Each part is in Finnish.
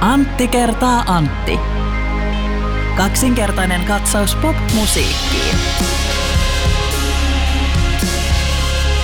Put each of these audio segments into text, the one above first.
Antti kertaa Antti. Kaksinkertainen katsaus pop-musiikkiin.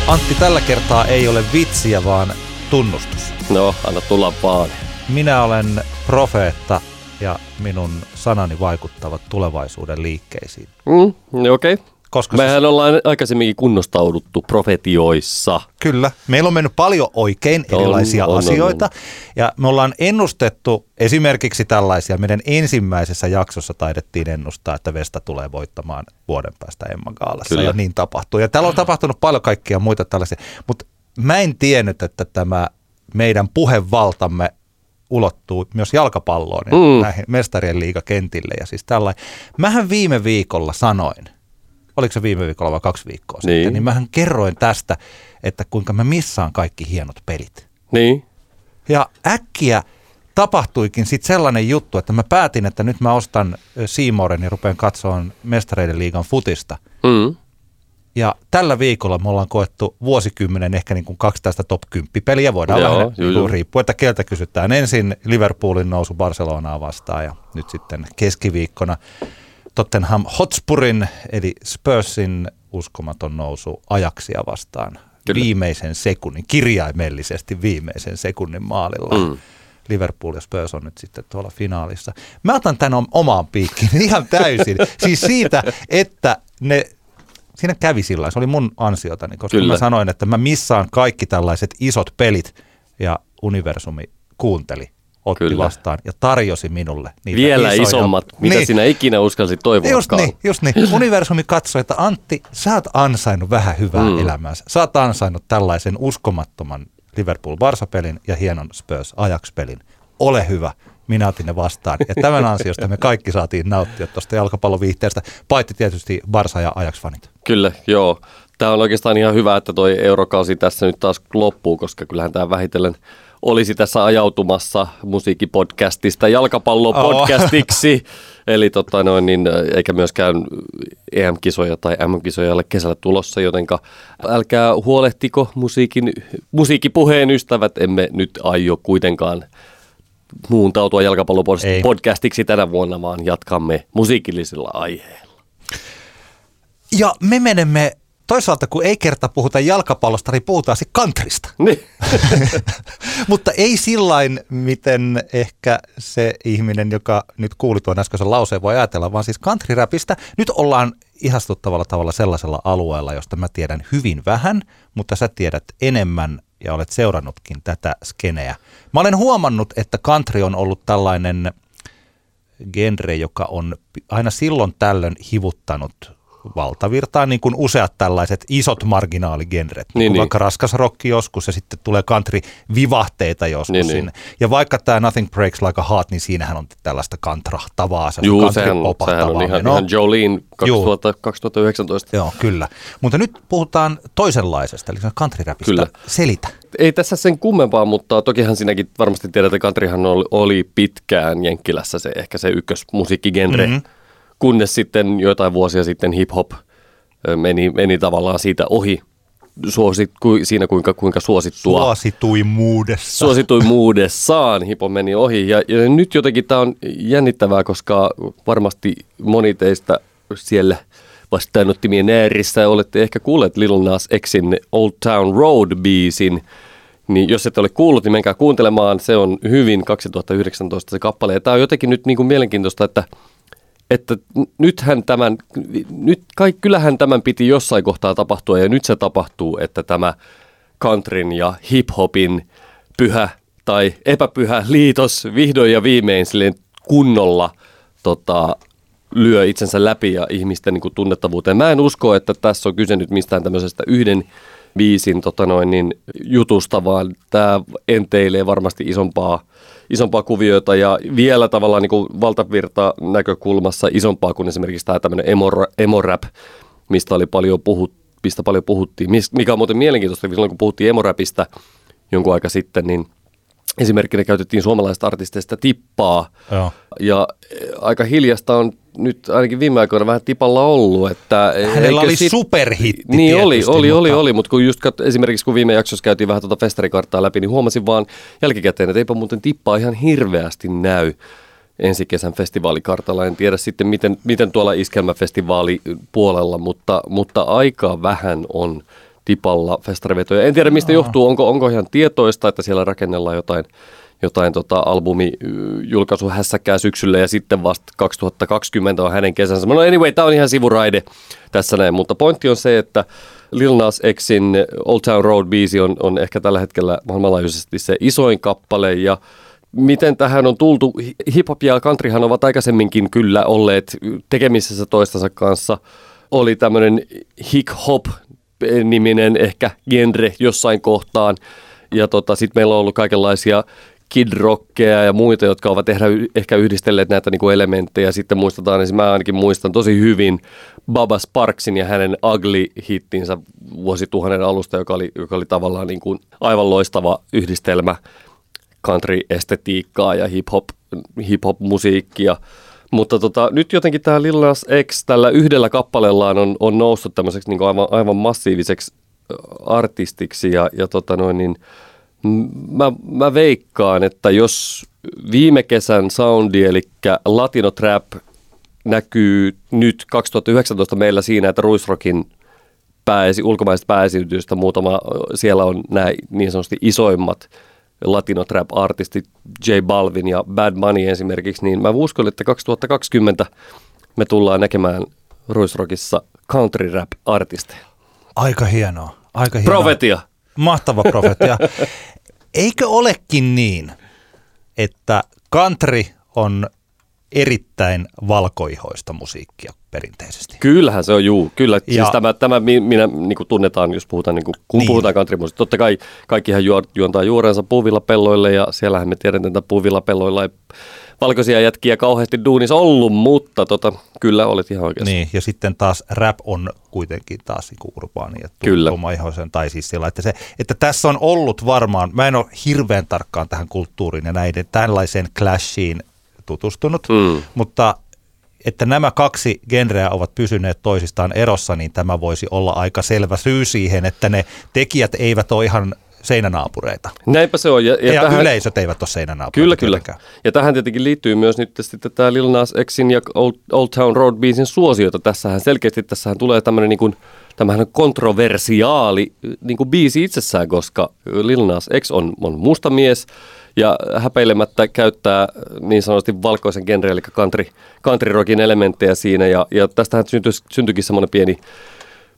Antti, tällä kertaa ei ole vitsiä, vaan tunnustus. No, anna tulla vaan. Minä olen profeetta ja minun sanani vaikuttavat tulevaisuuden liikkeisiin. Mm, okei. Okay. Koska Mehän ollaan aikaisemminkin kunnostauduttu profetioissa. Kyllä. Meillä on mennyt paljon oikein On, erilaisia on, on, asioita. Ja me ollaan ennustettu esimerkiksi tällaisia. Meidän ensimmäisessä jaksossa taidettiin ennustaa, että Vesta tulee voittamaan vuoden päästä Emma Gaalassa. Kyllä. Ja niin tapahtuu. Ja täällä on tapahtunut paljon kaikkia muita tällaisia. Mutta mä en tiennyt, että tämä meidän puhevaltamme ulottuu myös jalkapalloon ja Mm. näihin mestarien liigakentille ja siis tällainen. Mähän viime viikolla sanoin, oliko se viime viikolla vai kaksi viikkoa Niin. sitten, niin mähän kerroin tästä, että kuinka mä missaan kaikki hienot pelit. Niin. Ja äkkiä tapahtuikin sitten sellainen juttu, että mä päätin, että nyt mä ostan Seamourin ja rupean katsomaan mestareiden liigan futista. Mm. Ja tällä viikolla me ollaan koettu vuosikymmenen ehkä niin kuin kaksi tästä top 10 peliä. Voidaan Joo, vähän juu, niin juu. kuin riippuu, että keltä kysytään. Ensin Liverpoolin nousu Barcelonaa vastaan ja nyt sitten keskiviikkona Tottenham Hotspurin eli Spursin uskomaton nousu Ajaksia vastaan. Kyllä. Viimeisen sekunnin, kirjaimellisesti viimeisen sekunnin maalilla. Mm. Liverpool ja Spurs on nyt sitten tuolla finaalissa. Mä otan tämän om- omaan piikkiin ihan täysin. siis siitä, että ne, siinä kävi sillä se oli mun ansiotani, koska Kyllä. mä sanoin, että mä missaan kaikki tällaiset isot pelit ja universumi kuunteli, otti Kyllä. vastaan ja tarjosi minulle niitä Vielä isoja. isommat, mitä niin, sinä ikinä uskalsit toivoakaan. Just niin, just niin. Universumi katsoi, että Antti, sä oot ansainnut vähän hyvää Mm. elämäänsä. Sä oot ansainnut tällaisen uskomattoman Liverpool-Barsa-pelin ja hienon Spurs-Ajax-pelin. Ole hyvä, minä otin ne vastaan. Ja tämän ansiosta me kaikki saatiin nauttia tuosta jalkapalloviihteestä, paitsi tietysti Barsa- ja Ajax-fanit. Kyllä, joo. Tämä on oikeastaan ihan hyvä, että toi eurokausi tässä nyt taas loppuu, koska kyllähän tämä vähitellen olisi tässä ajautumassa musiikkipodcastista jalkapallopodcastiksi. Eli tota noin, niin, eikä myöskään EM-kisoja tai M-kisoja ole kesällä tulossa, jotenka älkää huolehtiko musiikin, musiikkipuheen ystävät, emme nyt aio kuitenkaan muuntautua jalkapallopodcastiksi tänä vuonna, vaan jatkamme musiikillisilla aiheilla. Ja me menemme toisaalta, kun ei kerta puhuta jalkapallosta, niin puhutaan sitten kantrista. Niin. Mutta ei sillain, miten ehkä se ihminen, joka nyt kuuli tuon äskeisen lauseen, voi ajatella, vaan siis countryräpistä. Nyt ollaan ihastuttavalla tavalla sellaisella alueella, josta mä tiedän hyvin vähän, mutta sä tiedät enemmän ja olet seurannutkin tätä skeneä. Mä olen huomannut, että country on ollut tällainen genre, joka on aina silloin tällöin hivuttanut valtavirtaan, niin kuin useat tällaiset isot marginaaligenret, niin, Niin, niin niin. vaikka raskas rokki joskus ja sitten tulee country vivahteita joskus Niin, niin, niin. sinne. Ja vaikka tämä Nothing Breaks Like a Heart, niin siinähän on tällaista kantrahtavaa, se Juu, country sehän, sehän on ihan, menoa. ihan Jolene Juu. 2000, 2019. Joo, kyllä. Mutta nyt puhutaan toisenlaisesta, eli country-rapista. Kyllä. Selitä. Ei tässä sen kummempaa, mutta tokihan sinäkin varmasti tiedät, että countryhan oli, oli pitkään Jenkkilässä se ehkä se ykkösmusiikkigenre, Mhm. mm-hmm. Kunnes sitten joitain vuosia sitten hip-hop meni, meni tavallaan siitä ohi suosit, ku, siinä, kuinka, kuinka suosittua Suosituimuudessa. suosituimuudessaan hipo meni ohi. Ja, ja nyt jotenkin tämä on jännittävää, koska varmasti moni teistä siellä vastaanottimien ääressä olette ehkä kuulleet Lil Nas Xin Old Town Road-biisin. Niin jos ette ole kuullut, niin menkää kuuntelemaan. Se on hyvin 2019 se kappale. Ja tämä on jotenkin nyt niin kuin mielenkiintoista, että että nythän tämän, nyt kai, kyllähän tämän piti jossain kohtaa tapahtua ja nyt se tapahtuu, että tämä countryn ja hip-hopin pyhä tai epäpyhä liitos vihdoin ja viimein silleen kunnolla tota, lyö itsensä läpi ja ihmisten niin kuin tunnettavuuteen. Mä en usko, että tässä on kyse nyt mistään tämmöisestä yhden biisin tota noin, niin, jutusta, vaan tämä enteilee varmasti isompaa, isompaa kuviota ja vielä tavallaan niin valtavirta näkökulmassa isompaa kuin esimerkiksi tämä tämmöinen emo, emo-rap, mistä oli paljon puhut, mistä paljon puhuttiin, mikä on muuten mielenkiintoista, silloin kun puhuttiin emoräpistä jonkun aika sitten, niin esimerkkinä käytettiin suomalaisista artisteista tippaa. Joo. Ja eh, aika hiljasta on nyt ainakin viime aikoina vähän tipalla ollut. Että Hänellä eikö oli superhitti Niin oli, tietysti, oli, mutta- oli, oli, mutta kun just kat, esimerkiksi kun viime jaksossa käytiin vähän tuota festarikarttaa läpi, niin huomasin vaan jälkikäteen, että eipä muuten tippaa ihan hirveästi näy ensi kesän festivaalikartalla. En tiedä sitten, miten, miten tuolla iskelmäfestivaali puolella, mutta, mutta aika vähän on tipalla festarivetoja. En tiedä, mistä johtuu. Onko, onko ihan tietoista, että siellä rakennellaan jotain, jotain tota albumijulkaisuhässäkää syksyllä ja sitten vasta 2020 on hänen kesänsä. No anyway, tämä on ihan sivuraide tässä näin, mutta pointti on se, että Lil Nas Xin Old Town Road biisi on, on ehkä tällä hetkellä maailmanlaajuisesti se isoin kappale ja miten tähän on tultu. Hip-hop ja countryhan ovat aikaisemminkin kyllä olleet tekemisissä toistensa kanssa. Oli tämmöinen hip-hop niminen ehkä genre jossain kohtaan. Ja tota, sitten meillä on ollut kaikenlaisia kidrockeja ja muita, jotka ovat ehkä, ehkä yhdistelleet näitä niinku elementtejä. Sitten muistetaan, niin mä ainakin muistan tosi hyvin Baba Sparksin ja hänen Ugly-hittinsä vuosituhannen alusta, joka oli, joka oli tavallaan niin kuin aivan loistava yhdistelmä country-estetiikkaa ja hip-hop, hip-hop-musiikkia. Mutta tota, nyt jotenkin tämä Lil Nas X tällä yhdellä kappaleellaan on, on noussut tämmöiseksi niin aivan, aivan massiiviseksi artistiksi ja, ja tota noin, niin, mä, mä veikkaan, että jos viime kesän soundi, eli Latino Trap näkyy nyt 2019 meillä siinä, että Ruisrokin pääesi, ulkomaiset pääesiintyjistä muutama, siellä on nämä niin sanotusti isoimmat latino trap artistit J Balvin ja Bad Money esimerkiksi, niin mä uskon, että 2020 me tullaan näkemään Ruisrockissa country rap artisteja. Aika hienoa. Aika hienoa. Profetia. Mahtava profetia. Eikö olekin niin, että country on erittäin valkoihoista musiikkia perinteisesti? Kyllähän se on, juu. Kyllä, ja. Ja- siis tämä, tämä mi- minä niin kuin tunnetaan, jos puhutaan, niin kuin, kun Niin. niin. puhutaan countrymusiikista. Totta kai kaikkihan juo, juontaa juurensa puuvillapelloille ja siellähän me tiedetään, että puuvillapelloilla ei valkoisia jätkiä kauheasti duunissa ollut, mutta tota, kyllä olet ihan oikeassa. Niin, ja sitten taas rap on kuitenkin taas niinku urbaani ja Kyllä. omaihhoisen, tai siis sillä, että, se, että tässä on ollut varmaan, mä en ole hirveän tarkkaan tähän kulttuuriin ja näiden tällaiseen clashiin tutustunut, Mm. mutta että nämä kaksi genreä ovat pysyneet toisistaan erossa, niin tämä voisi olla aika selvä syy siihen, että ne tekijät eivät ole ihan seinänaapureita. Näinpä se on. Ja, Ja, ja tähän- yleisöt eivät ole seinänaapureita. Kyllä, kyllä. tietenkään. Ja tähän tietenkin liittyy myös nyt sitten tämä Lil Nas Xin ja Old, Old Town Road biisin suosiota. Tässähän selkeästi tässähän tulee tämmöinen niin kuin, tämähän on kontroversiaali niin kuin biisi itsessään, koska Lil Nas X on, on musta mies ja häpeilemättä käyttää niin sanotusti valkoisen genre, eli country, country rockin elementtejä siinä. Ja, ja tästähän syntyi, syntyikin semmoinen pieni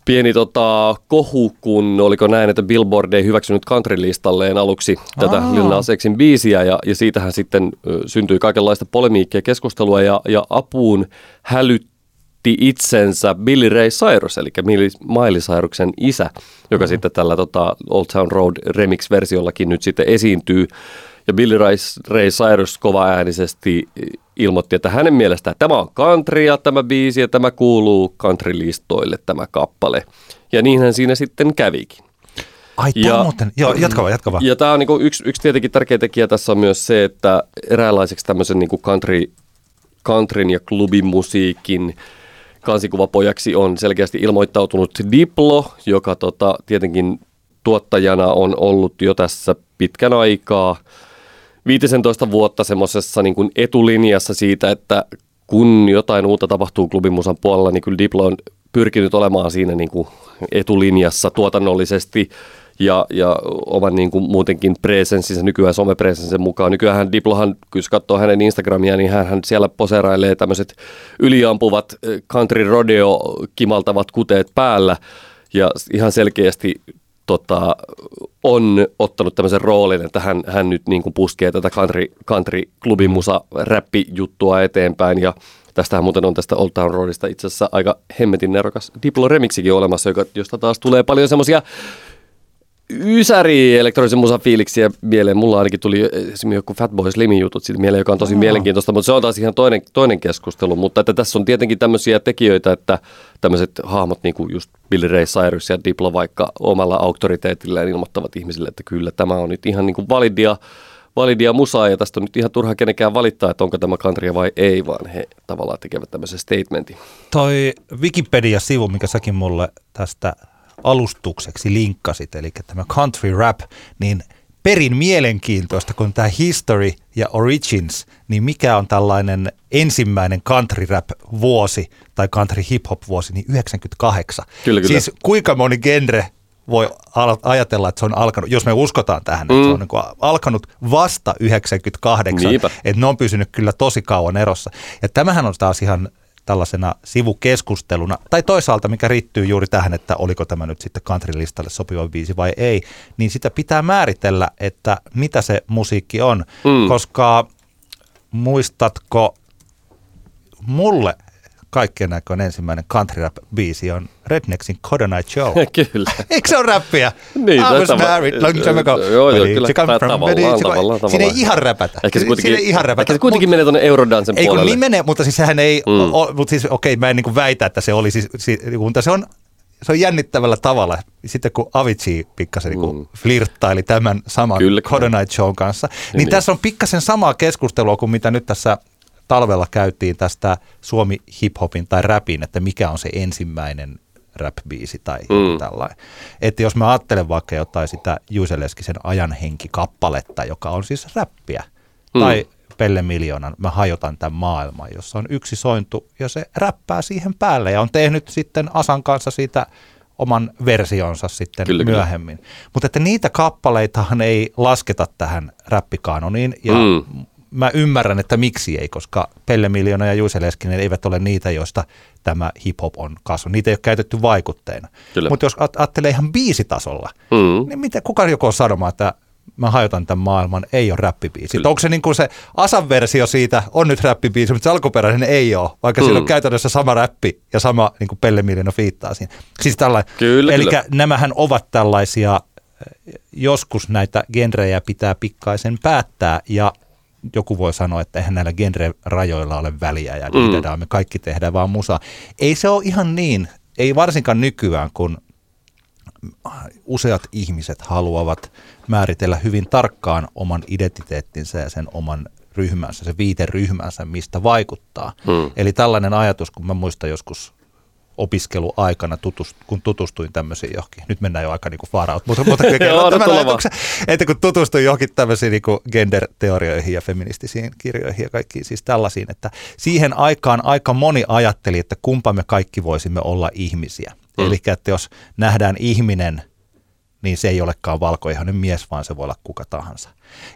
pieni tota, kohu, kun oliko näin, että Billboard ei hyväksynyt country-listalleen aluksi tätä Aa. Lil Nas Xin biisiä ja, ja siitähän sitten syntyi kaikenlaista polemiikkia keskustelua ja, ja apuun hälytti itsensä Billy Ray Cyrus, eli Miley Cyruksen isä, joka sitten tällä tota, Old Town Road remix-versiollakin nyt sitten esiintyy. Ja Billy Ray, Ray Cyrus kovaäänisesti ilmoitti, että hänen mielestään tämä on countrya tämä biisi ja tämä kuuluu country-listoille tämä kappale. Ja niinhän siinä sitten kävikin. Ai, Ja- muuten, joo, jatka vaan, jatka vaan. Ja tämä on niinku yksi, yksi tietenkin tärkeä tekijä tässä on myös se, että eräänlaiseksi tämmöisen niinku country, countryn ja klubimusiikin kansikuvapojaksi on selkeästi ilmoittautunut Diplo, joka tota, tietenkin tuottajana on ollut jo tässä pitkän aikaa. 15 vuotta semmoisessa niin kuin etulinjassa siitä, että kun jotain uutta tapahtuu klubimusan puolella, niin kyllä Diplo on pyrkinyt olemaan siinä niin kuin etulinjassa tuotannollisesti ja, ja oman niin kuin muutenkin presenssinsä, nykyään somepresenssinsä mukaan. Nykyään Diplohan, jos katsoo hänen Instagramia, niin hän, hän siellä poseerailee tämmöiset yliampuvat eh, country rodeo kimaltavat kuteet päällä ja ihan selkeästi tota, on ottanut tämmöisen roolin, että hän, hän nyt niin kuin puskee tätä country, country klubimusa räppijuttua eteenpäin. Ja Tästähän muuten on tästä Old Town Roadista itse asiassa aika hemmetin nerokas Diplo remixikin olemassa, joka, josta taas tulee paljon semmoisia ysäri elektronisen musan fiiliksiä mieleen. Mulla ainakin tuli esimerkiksi joku Fatboy Slimin jutut siitä mieleen, joka on tosi Aa. mielenkiintoista, mutta se on taas ihan toinen, toinen keskustelu. Mutta että tässä on tietenkin tämmöisiä tekijöitä, että tämmöiset hahmot niin kuin just Billy Ray Cyrus ja Diplo vaikka omalla auktoriteetilleen ilmoittavat ihmisille, että kyllä tämä on nyt ihan niin kuin validia, validia musaa ja tästä on nyt ihan turha kenenkään valittaa, että onko tämä countrya vai ei, vaan he tavallaan tekevät tämmöisen statementin. Toi Wikipedia-sivu, mikä säkin mulle tästä alustukseksi linkkasit, eli tämä country rap, niin perin mielenkiintoista, kun tämä history ja origins, niin mikä on tällainen ensimmäinen country rap vuosi tai country hip hop vuosi, niin 98. Kyllä, kyllä. Siis kuinka moni genre voi ajatella, että se on alkanut, jos me uskotaan tähän, että mm. se on niin alkanut vasta 98, Niipä. että ne on pysynyt kyllä tosi kauan erossa. Ja tämähän on taas ihan tällaisena sivukeskusteluna, tai toisaalta mikä riittyy juuri tähän, että oliko tämä nyt sitten country-listalle sopiva biisi vai ei, niin sitä pitää määritellä, että mitä se musiikki on, mm. koska muistatko, mulle kaikkien näköinen ensimmäinen country rap biisi on Rednexin Codonite Show. kyllä. Eikö se ole räppiä? Niin, I was married long time ago. Joo, joo, kyllä. Se tavallaan, tavallaan, tavallaan. Siinä ei ihan räpätä. Ehkä se kuitenkin, Siinä ei ihan räpätä. Ehkä se kuitenkin menee tuonne Eurodansen puolelle. Ei kun niin menee, mutta siis sehän ei, mm. o, mutta siis okei, okay, mä en niin väitä, että se oli siis, siis mutta se on, se on jännittävällä tavalla. Sitten kun Avicii pikkasen niin mm. flirttaili tämän saman Kyllä, Codonite Show kanssa, niin, niin, tässä on pikkasen samaa keskustelua kuin mitä nyt tässä talvella käytiin tästä Suomi hiphopin tai rapin, että mikä on se ensimmäinen rap-biisi tai mm. tällainen. Että jos mä ajattelen vaikka jotain sitä Juise Leskisen ajanhenki-kappaletta, joka on siis räppiä, mm. tai Pelle Miljoonan, mä hajotan tämän maailman, jossa on yksi sointu ja se räppää siihen päälle ja on tehnyt sitten Asan kanssa siitä oman versionsa sitten kyllä, myöhemmin. Mutta että niitä kappaleitahan ei lasketa tähän räppikaanoniin ja mm mä ymmärrän, että miksi ei, koska Pelle Miljoona ja Juise Leskinen eivät ole niitä, joista tämä hip-hop on kasvanut. Niitä ei ole käytetty vaikutteena. Mutta jos ajattelee ihan biisitasolla, mm. niin miten, kuka joko on sanomaan, että mä hajotan tämän maailman, ei ole räppibiisi. Onko se niin kuin se Asan versio siitä on nyt räppibiisi, mutta se alkuperäinen ei ole, vaikka mm. siinä on käytännössä sama räppi ja sama niin kuin Pelle Miljoona fiittaa siinä. Siis tällainen. Kyllä, Eli kyllä. nämähän ovat tällaisia joskus näitä genrejä pitää pikkaisen päättää ja joku voi sanoa, että eihän näillä genre-rajoilla ole väliä ja mm. me kaikki tehdään vaan musa. Ei se ole ihan niin, ei varsinkaan nykyään, kun useat ihmiset haluavat määritellä hyvin tarkkaan oman identiteettinsä ja sen oman ryhmänsä, se viiteryhmänsä, mistä vaikuttaa. Mm. Eli tällainen ajatus, kun mä muistan joskus opiskeluaikana, tutust, kun tutustuin tämmöisiin johonkin, nyt mennään jo aika niin far out, mutta, mutta ajatuksen, että kun tutustuin johonkin tämmöisiin niin gender-teorioihin ja feministisiin kirjoihin ja kaikkiin siis tällaisiin, että siihen aikaan aika moni ajatteli, että kumpa me kaikki voisimme olla ihmisiä. Mm. Eli että jos nähdään ihminen – niin se ei olekaan valkoihainen mies, vaan se voi olla kuka tahansa.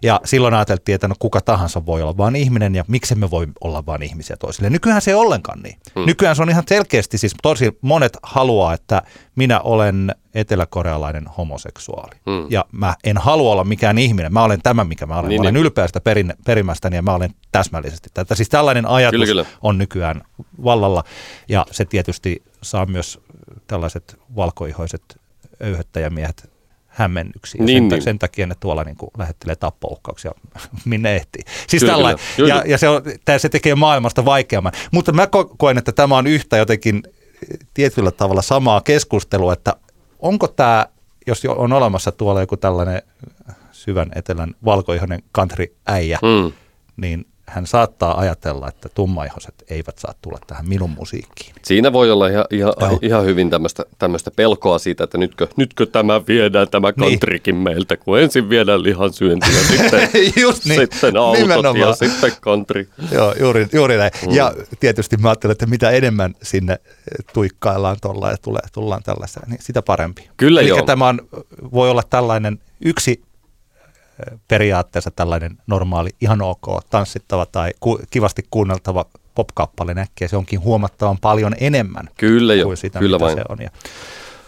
Ja silloin ajateltiin, että no kuka tahansa voi olla vain ihminen ja miksi me voi olla vain ihmisiä toisille. Nykyään se ei ollenkaan niin. Hmm. Nykyään se on ihan selkeästi, siis tosi monet haluaa, että minä olen eteläkorealainen homoseksuaali. Hmm. Ja mä en halua olla mikään ihminen. Mä olen tämä, mikä mä olen. Niin, mä olen niin. ylpeästä perin, perimästäni ja mä olen täsmällisesti tätä. Siis tällainen ajatus kyllä, kyllä. on nykyään vallalla ja se tietysti saa myös tällaiset valkoihoiset öyhöttäjämiehet hämmennyksiä. Niin, sen, niin. sen takia ne tuolla niin kuin lähettelee tappouhkauksia minne ehtii. Siis kyllä, tällainen. Kyllä. Ja, ja se, on, tämä, se tekee maailmasta vaikeamman. Mutta mä koen, että tämä on yhtä jotenkin tietyllä tavalla samaa keskustelua, että onko tämä, jos on olemassa tuolla joku tällainen syvän etelän valkoihoinen country-äijä, mm. niin hän saattaa ajatella, että tummaihoiset eivät saa tulla tähän minun musiikkiin. Siinä voi olla ihan, ihan, ihan hyvin tämmöistä, pelkoa siitä, että nytkö, nytkö tämä viedään tämä kantrikin niin. meiltä, kun ensin viedään lihan ja sitten, Just niin. sitten autot Nimenomaan. ja sitten kantri. Joo, juuri, juuri näin. Mm. Ja tietysti mä ajattelen, että mitä enemmän sinne tuikkaillaan tuolla ja tulee, tullaan tällaista, niin sitä parempi. Kyllä Eli joo. tämä on, voi olla tällainen yksi periaatteessa tällainen normaali, ihan ok, tanssittava tai ku, kivasti kuunneltava popkappale näkee, se onkin huomattavan paljon enemmän kyllä jo, kuin sitä, kyllä mitä vain. se on. Ja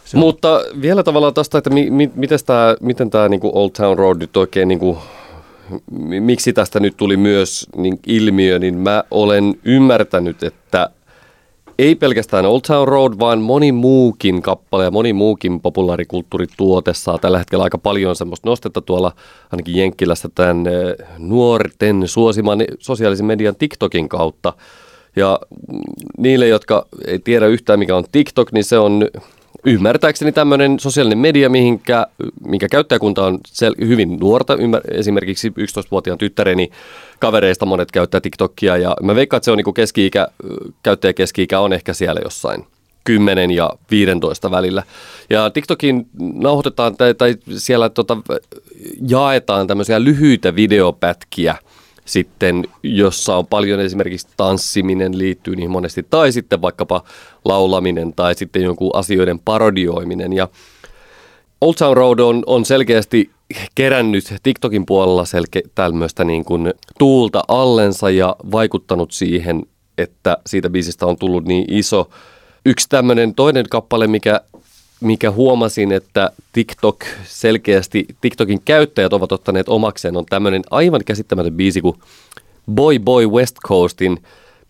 se Mutta on. vielä tavallaan tästä, että mi, mi, miten tämä, miten tämä niin Old Town Road nyt oikein, niin kuin, miksi tästä nyt tuli myös niin ilmiö, niin mä olen ymmärtänyt, että ei pelkästään Old Town Road, vaan moni muukin kappale ja moni muukin populaarikulttuurituote saa tällä hetkellä aika paljon semmoista nostetta tuolla ainakin Jenkkilässä tämän eh, nuorten suosiman sosiaalisen median TikTokin kautta. Ja niille, jotka ei tiedä yhtään mikä on TikTok, niin se on ymmärtääkseni tämmöinen sosiaalinen media, mihinkä, minkä käyttäjäkunta on sel- hyvin nuorta. Ymmär- esimerkiksi 11-vuotiaan tyttäreni kavereista monet käyttää TikTokia ja mä veikkaan, että se on niin keski-ikä, käyttäjä keski-ikä on ehkä siellä jossain 10 ja 15 välillä. Ja TikTokin nauhoitetaan tai, tai siellä tota, jaetaan tämmöisiä lyhyitä videopätkiä – sitten, jossa on paljon esimerkiksi tanssiminen liittyy niihin monesti, tai sitten vaikkapa laulaminen tai sitten jonkun asioiden parodioiminen. Ja Old Town Road on, on selkeästi kerännyt TikTokin puolella selke, tämmöistä niin kuin tuulta allensa ja vaikuttanut siihen, että siitä biisistä on tullut niin iso. Yksi tämmöinen toinen kappale, mikä mikä huomasin, että TikTok selkeästi, TikTokin käyttäjät ovat ottaneet omakseen, on tämmöinen aivan käsittämätön biisi kuin Boy Boy West Coastin,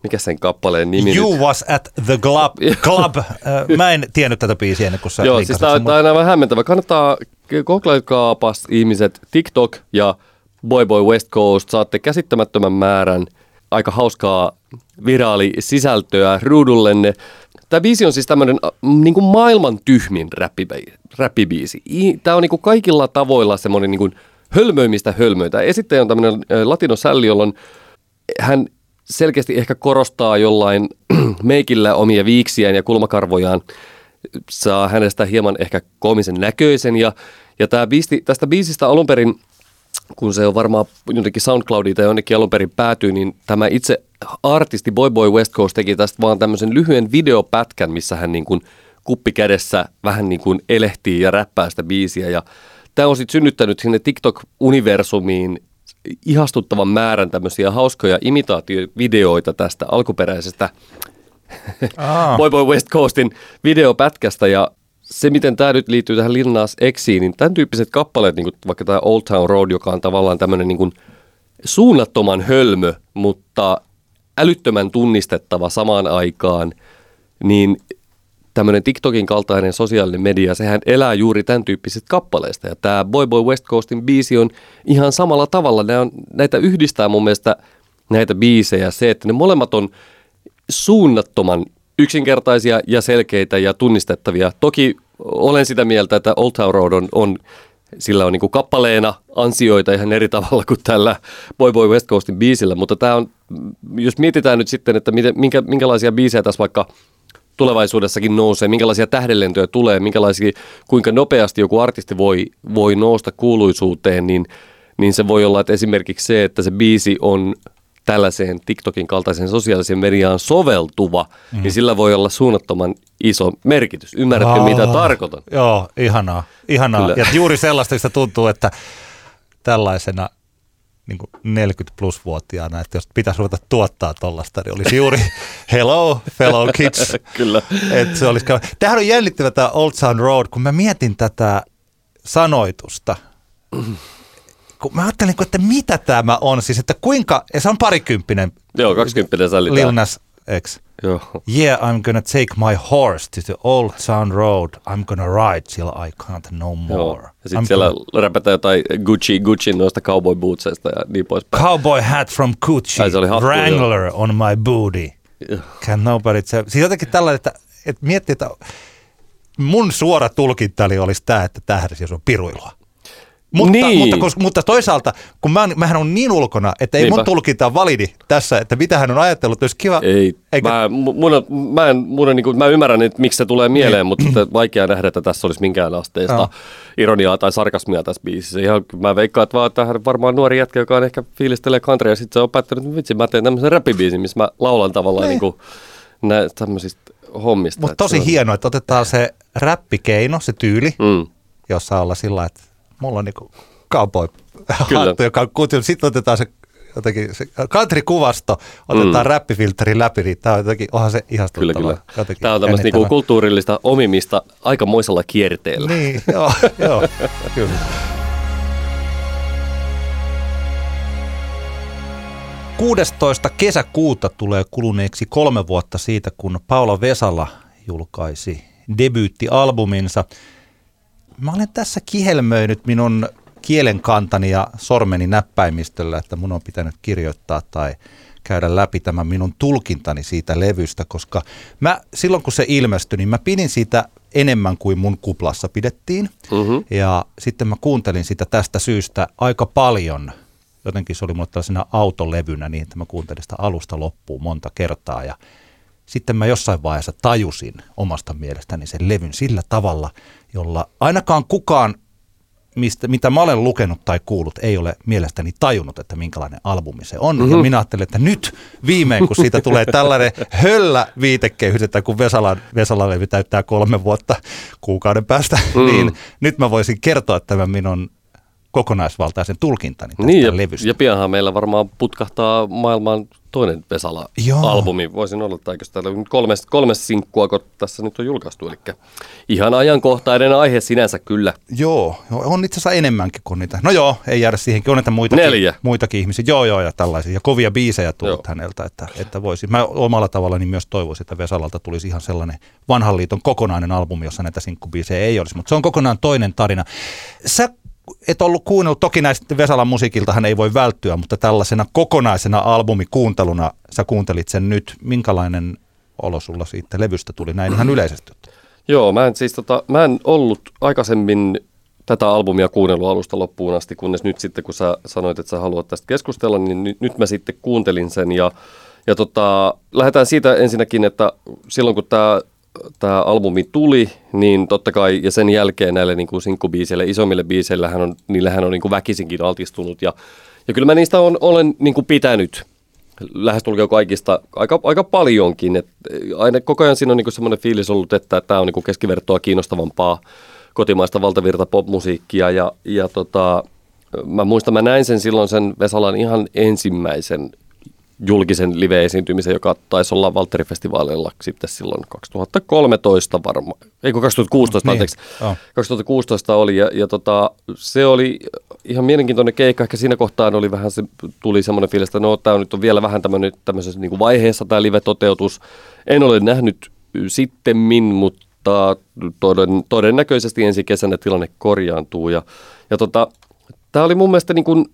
mikä sen kappaleen nimi You nyt? was at the club. club. Mä en tiennyt tätä biisiä ennen kuin sä Joo, siis tämä on aivan hämmentävä. Kannattaa, googlaitkaapas ihmiset TikTok ja Boy Boy West Coast. Saatte käsittämättömän määrän aika hauskaa viraali sisältöä ruudullenne. Tämä biisi on siis tämmöinen niin kuin maailman tyhmin räppibiisi. Tämä on niin kuin kaikilla tavoilla semmoinen niin kuin hölmöimistä hölmöitä. Esittäjä on tämmöinen latino sälli, jolloin hän selkeästi ehkä korostaa jollain meikillä omia viiksiään ja kulmakarvojaan, saa hänestä hieman ehkä komisen näköisen. Ja, ja tämä biisi, tästä biisistä alun perin, kun se on varmaan jotenkin SoundCloudiin tai jonnekin alun perin päätyy, niin tämä itse artisti Boy Boy West Coast teki tästä vaan tämmöisen lyhyen videopätkän, missä hän niin kuin kuppi kädessä vähän niin kuin elehtii ja räppää sitä biisiä. Ja tämä on sitten synnyttänyt sinne TikTok-universumiin ihastuttavan määrän tämmöisiä hauskoja imitaatiovideoita tästä alkuperäisestä. Boy Boy West Coastin videopätkästä. Ja se, miten tämä nyt liittyy tähän Lil Nas Xiin, niin tämän tyyppiset kappaleet, niin kuin vaikka tämä Old Town Road, joka on tavallaan tämmöinen niin kuin suunnattoman hölmö, mutta älyttömän tunnistettava samaan aikaan, niin tämmöinen TikTokin kaltainen sosiaalinen media, sehän elää juuri tämän tyyppisistä kappaleista. Ja tämä Boy Boy West Coastin biisi on ihan samalla tavalla. Nämä on, näitä yhdistää mun mielestä näitä biisejä se, että ne molemmat on suunnattoman yksinkertaisia ja selkeitä ja tunnistettavia. Toki olen sitä mieltä, että Old Town Road on, on sillä on niin kuin kappaleena ansioita ihan eri tavalla kuin tällä Boy Boy West Coastin biisillä, mutta tämä on, jos mietitään nyt sitten, että miten, minkä, minkälaisia biisejä tässä vaikka tulevaisuudessakin nousee, minkälaisia tähdenlentoja tulee, minkälaisia, kuinka nopeasti joku artisti voi, voi nousta kuuluisuuteen, niin, niin se voi olla, että esimerkiksi se, että se biisi on tällaiseen TikTokin kaltaiseen sosiaaliseen mediaan soveltuva, mm. niin sillä voi olla suunnattoman iso merkitys. Ymmärrätkö, oh, mitä tarkoitan? Joo, ihanaa. ihanaa. Ja juuri sellaista, että tuntuu, että tällaisena niin 40 plus vuotiaana, että jos pitäisi ruveta tuottaa tollasta, niin olisi juuri hello fellow kids. Kyllä. Että se olisi, tämähän on jännittävä tämä Old Town Road, kun mä mietin tätä sanoitusta, kun mä ajattelin, että mitä tämä on, siis että kuinka, ja se on parikymppinen. Joo, kaksikymppinen sälli. Lil Nas X. Joo. Yeah, I'm gonna take my horse to the old town road. I'm gonna ride till I can't no more. Joo. Ja sitten siellä gonna... räpätään jotain Gucci, Gucci noista cowboy bootseista ja niin poispäin. Cowboy hat from Gucci, Ai, se oli hattu, Wrangler jo. on my booty. Can nobody tell. Siis jotenkin tällainen, että, että miettii, että mun suora tulkinta oli olisi tämä, että tähän on piruilua. Mutta, niin. mutta, koska, mutta toisaalta, kun mä, mähän on niin ulkona, että ei Niinpä. mun tulkinta validi tässä, että mitä hän on ajatellut, olisi kiva. Ei, eikä... mä, mun, mä, en, mun on, niin kuin, mä ymmärrän, että miksi se tulee mieleen, niin. mutta vaikea nähdä, että tässä olisi minkään asteista no. ironiaa tai sarkasmia tässä biisissä. Ihan, mä veikkaan, että vaan tähän varmaan nuori jätkä, joka on ehkä fiilistelee country ja sitten se on päättänyt, että vitsi, mä teen tämmöisen räppibiisin, missä mä laulan tavallaan niin. niin kuin, nä, tämmöisistä hommista. Mutta tosi on... hienoa, että otetaan se räppikeino, se tyyli, mm. jossa olla sillä että mulla on niinku cowboy hattu, joka on. Sitten otetaan se jotenkin se country-kuvasto, otetaan mm. räppifilteri läpi, niin tämä on jotenkin, onhan se ihastuttavaa. Kyllä, kyllä. Tämä on tämmöistä niinku kulttuurillista omimista aikamoisella kierteellä. Niin, joo, joo, kyllä. Kuudestoista kesäkuuta tulee kuluneeksi kolme vuotta siitä, kun Paula Vesala julkaisi debyyttialbuminsa – mä olen tässä kihelmöinyt minun kielenkantani ja sormeni näppäimistöllä, että mun on pitänyt kirjoittaa tai käydä läpi tämä minun tulkintani siitä levystä, koska mä silloin kun se ilmestyi, niin mä pidin siitä enemmän kuin mun kuplassa pidettiin. Mm-hmm. Ja sitten mä kuuntelin sitä tästä syystä aika paljon. Jotenkin se oli mulle tällaisena autolevynä niin, että mä kuuntelin sitä alusta loppuun monta kertaa. Ja sitten mä jossain vaiheessa tajusin omasta mielestäni sen levyn sillä tavalla, jolla ainakaan kukaan mistä, mitä mä olen lukenut tai kuullut, ei ole mielestäni tajunnut, että minkälainen albumi se on. Mm-hmm. Ja minä ajattelen, että nyt viimein, kun siitä tulee tällainen höllä viitekehys, että kun Vesalan, Vesalan levy täyttää kolme vuotta kuukauden päästä, mm. niin nyt mä voisin kertoa tämän minun kokonaisvaltaisen tulkintani tästä niin, ja, levystä. ja pianhan meillä varmaan putkahtaa maailman toinen Vesala-albumi. Voisin olla, eikö täällä on kolme, kolme sinkkua, kun tässä nyt on julkaistu. Eli ihan ajankohtainen aihe sinänsä kyllä. Joo, on itse asiassa enemmänkin kuin niitä. No joo, ei jäädä siihenkin. On näitä muitakin, Neljä. muitakin ihmisiä. Joo, joo, ja tällaisia. Ja kovia biisejä tullut joo. häneltä, että, että voisi. Mä omalla tavallani myös toivoisin, että Vesalalta tulisi ihan sellainen vanhan liiton kokonainen albumi, jossa näitä sinkkubiisejä ei olisi. Mutta se on kokonaan toinen tarina. Sä et ollut kuunnellut, toki näistä Vesalan musiikiltahan ei voi välttyä, mutta tällaisena kokonaisena albumikuunteluna sä kuuntelit sen nyt. Minkälainen olo sulla siitä levystä tuli näin ihan yleisesti? Joo, mä en siis tota, mä en ollut aikaisemmin tätä albumia kuunnellut alusta loppuun asti, kunnes nyt sitten kun sä sanoit, että sä haluat tästä keskustella, niin nyt, nyt mä sitten kuuntelin sen ja, ja tota, lähdetään siitä ensinnäkin, että silloin kun tämä tämä albumi tuli, niin totta kai, ja sen jälkeen näille niin kuin sinkkubiiseille, isommille biiseille, hän on, niillähän on niin kuin väkisinkin altistunut. Ja, ja kyllä mä niistä on, olen niin kuin pitänyt lähestulkoon kaikista aika, aika paljonkin. Et aina koko ajan siinä on niin semmoinen fiilis ollut, että tämä on niin kuin keskivertoa kiinnostavampaa kotimaista valtavirta popmusiikkia. Ja, ja tota, mä muistan, mä näin sen silloin sen Vesalan ihan ensimmäisen julkisen live-esiintymisen, joka taisi olla Valtteri-festivaalilla sitten silloin 2013 varmaan, ei 2016 niin. anteeksi, oh. 2016 oli ja, ja tota, se oli ihan mielenkiintoinen keikka, ehkä siinä kohtaa oli vähän se, tuli semmoinen fiilis, että no tämä nyt on vielä vähän tämmöinen, tämmöisessä niin kuin vaiheessa tämä live-toteutus, en ole nähnyt sittemmin, mutta toden, todennäköisesti ensi kesänä tilanne korjaantuu ja, ja tota, tämä oli mun mielestä niin kuin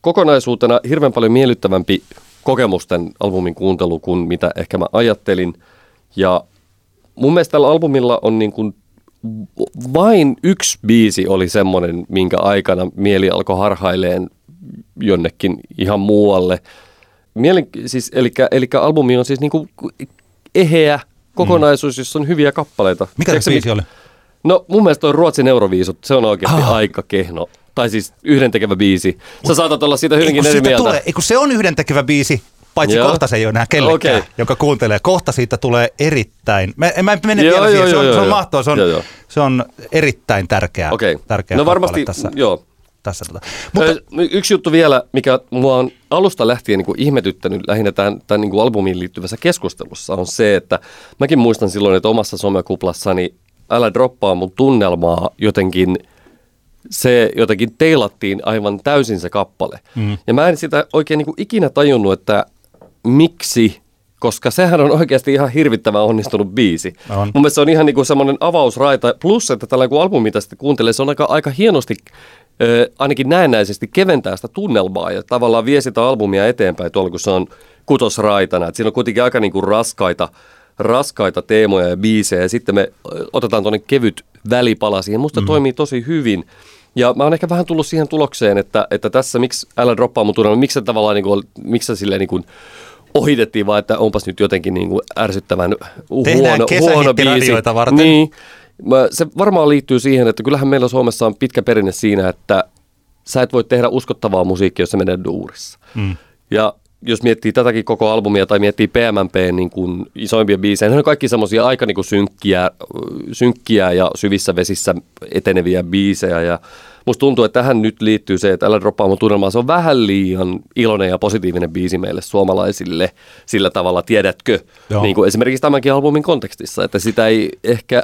kokonaisuutena hirveän paljon miellyttävämpi kokemusten albumin kuuntelu kuin mitä ehkä mä ajattelin. Ja mun mielestä tällä albumilla on niin kuin vain yksi biisi oli semmoinen, minkä aikana mieli alkoi harhaileen jonnekin ihan muualle. Mielen, siis, eli, eli albumi on siis niin kuin eheä kokonaisuus, mm. jossa on hyviä kappaleita. Mikä se biisi oli? No mun mielestä on Ruotsin Euroviisut, se on oikeasti ah. aika kehno tai siis yhdentekevä biisi. Sä saatat olla siitä hyvinkin eri mieltä. Tulee, kun se on yhdentekevä biisi, paitsi Joo. kohta se ei ole enää kellekään, okay. joka kuuntelee. Kohta siitä tulee erittäin, mä, mä en mene joo, vielä joo, siihen, se on, se on mahtavaa, se on, joo, joo. se on erittäin tärkeä, okay. tärkeä no varmasti, tässä. Joo. Tässä, tota. Mutta, Yksi juttu vielä, mikä mua on alusta lähtien niin kuin ihmetyttänyt lähinnä tämän, tämän niin kuin albumiin liittyvässä keskustelussa, on se, että mäkin muistan silloin, että omassa somekuplassani älä droppaa mun tunnelmaa jotenkin – se jotenkin teilattiin aivan täysin se kappale. Mm. Ja mä en sitä oikein niin kuin ikinä tajunnut, että miksi, koska sehän on oikeasti ihan hirvittävän onnistunut biisi. On. Mun mielestä se on ihan niin semmoinen avausraita, plus että tällä kun albumi, mitä sitten kuuntelee, se on aika, aika hienosti ö, ainakin näennäisesti keventää sitä tunnelmaa ja tavallaan vie sitä albumia eteenpäin tuolla, kun se on kutosraitana. Et siinä on kuitenkin aika niin kuin raskaita, raskaita teemoja ja biisejä ja sitten me otetaan tuonne kevyt välipala siihen. Musta mm. toimii tosi hyvin. Ja mä oon ehkä vähän tullut siihen tulokseen, että, että tässä miksi älä droppaa mun tunnelma, miksi se tavallaan niin kuin, miksi se silleen niin kuin ohitettiin vaan, että onpas nyt jotenkin niin kuin ärsyttävän huono, huono biisi. varten. Niin. Se varmaan liittyy siihen, että kyllähän meillä Suomessa on pitkä perinne siinä, että sä et voi tehdä uskottavaa musiikkia, jos se menee duurissa. Mm. Ja jos miettii tätäkin koko albumia tai miettii PMMP niin kuin isoimpia biisejä, ne on kaikki semmoisia aika niin kuin synkkiä, synkkiä ja syvissä vesissä eteneviä biisejä. Ja musta tuntuu, että tähän nyt liittyy se, että Älä droppaa mun tunnelmaa. Se on vähän liian iloinen ja positiivinen biisi meille suomalaisille sillä tavalla, tiedätkö? Niin kuin esimerkiksi tämänkin albumin kontekstissa, että sitä ei ehkä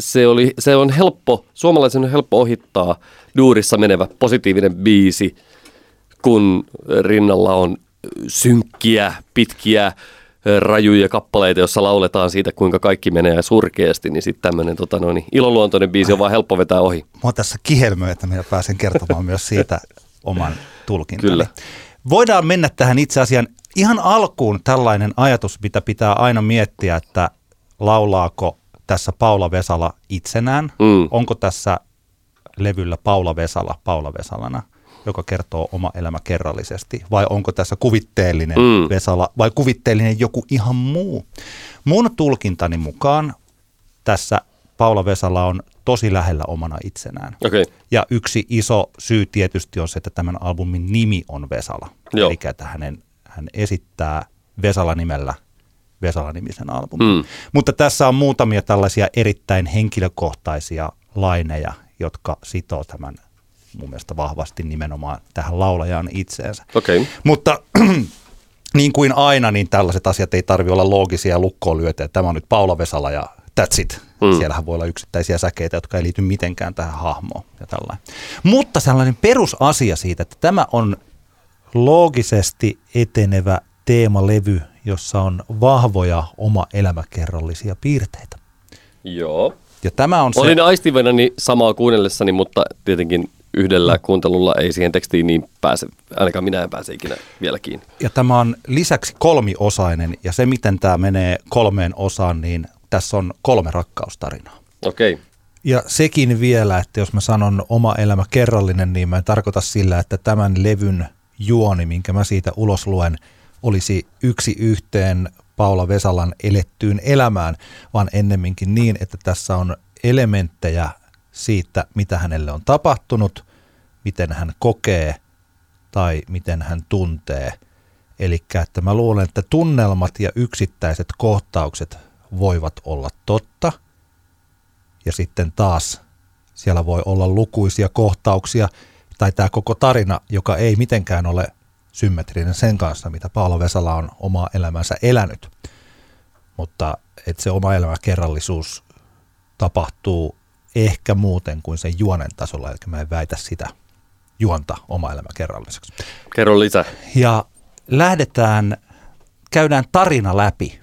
se, oli, se on helppo, suomalaisen on helppo ohittaa duurissa menevä positiivinen biisi, kun rinnalla on synkkiä, pitkiä, rajuja kappaleita, jossa lauletaan siitä, kuinka kaikki menee surkeasti, niin sitten tämmöinen tota, no niin, iloluontoinen biisi on vaan helppo vetää ohi. Mä tässä kihelmöä, että minä pääsen kertomaan myös siitä oman tulkintani. Kyllä. Voidaan mennä tähän itse asiaan ihan alkuun tällainen ajatus, mitä pitää aina miettiä, että laulaako tässä Paula Vesala itsenään? Mm. Onko tässä levyllä Paula Vesala Paula Vesalana, joka kertoo oma elämä kerrallisesti? Vai onko tässä kuvitteellinen Mm. Vesala vai kuvitteellinen joku ihan muu? Mun tulkintani mukaan tässä Paula Vesala on tosi lähellä omana itsenään. Okay. Ja yksi iso syy tietysti on se, että tämän albumin nimi on Vesala. Joo. Eli että hänen, hän esittää Vesala-nimellä Vesala-nimisen albumin. Mm. Mutta tässä on muutamia tällaisia erittäin henkilökohtaisia laineja, jotka sitoo tämän mun mielestä vahvasti nimenomaan tähän laulajaan itseensä. Okay. Mutta niin kuin aina, niin tällaiset asiat ei tarvi olla loogisia lukkoon lyötä. Tämä on nyt Paula Vesala ja that's it. Mm. Siellähän voi olla yksittäisiä säkeitä, jotka ei liity mitenkään tähän hahmoon ja tällainen. Mutta sellainen perusasia siitä, että tämä on loogisesti etenevä teemalevy, jossa on vahvoja oma elämäkerrallisia piirteitä. Joo. Ja tämä on se... Olin aistivenani samaa kuunnellessani, mutta tietenkin yhdellä kuuntelulla ei siihen tekstiin niin pääse, ainakaan minä en pääse ikinä vielä kiinni. Ja tämä on lisäksi kolmiosainen, ja se miten tämä menee kolmeen osaan, niin tässä on kolme rakkaustarinaa. Okei. Okay. Ja sekin vielä, että jos mä sanon oma elämä kerrallinen, niin mä en tarkoita sillä, että tämän levyn juoni, minkä mä siitä ulos luen, olisi yksi yhteen Paula Vesalan elettyyn elämään, vaan ennemminkin niin, että tässä on elementtejä siitä, mitä hänelle on tapahtunut, miten hän kokee tai miten hän tuntee. Eli että mä luulen, että tunnelmat ja yksittäiset kohtaukset voivat olla totta – ja sitten taas siellä voi olla lukuisia kohtauksia tai tämä koko tarina, joka ei mitenkään ole symmetrinen sen kanssa, mitä Paolo Vesala on omaa elämänsä elänyt. Mutta että se oma elämä kerrallisuus tapahtuu ehkä muuten kuin sen juonen tasolla, eli mä en väitä sitä juonta oma elämä kerralliseksi. Kerro lisää. Ja lähdetään, käydään tarina läpi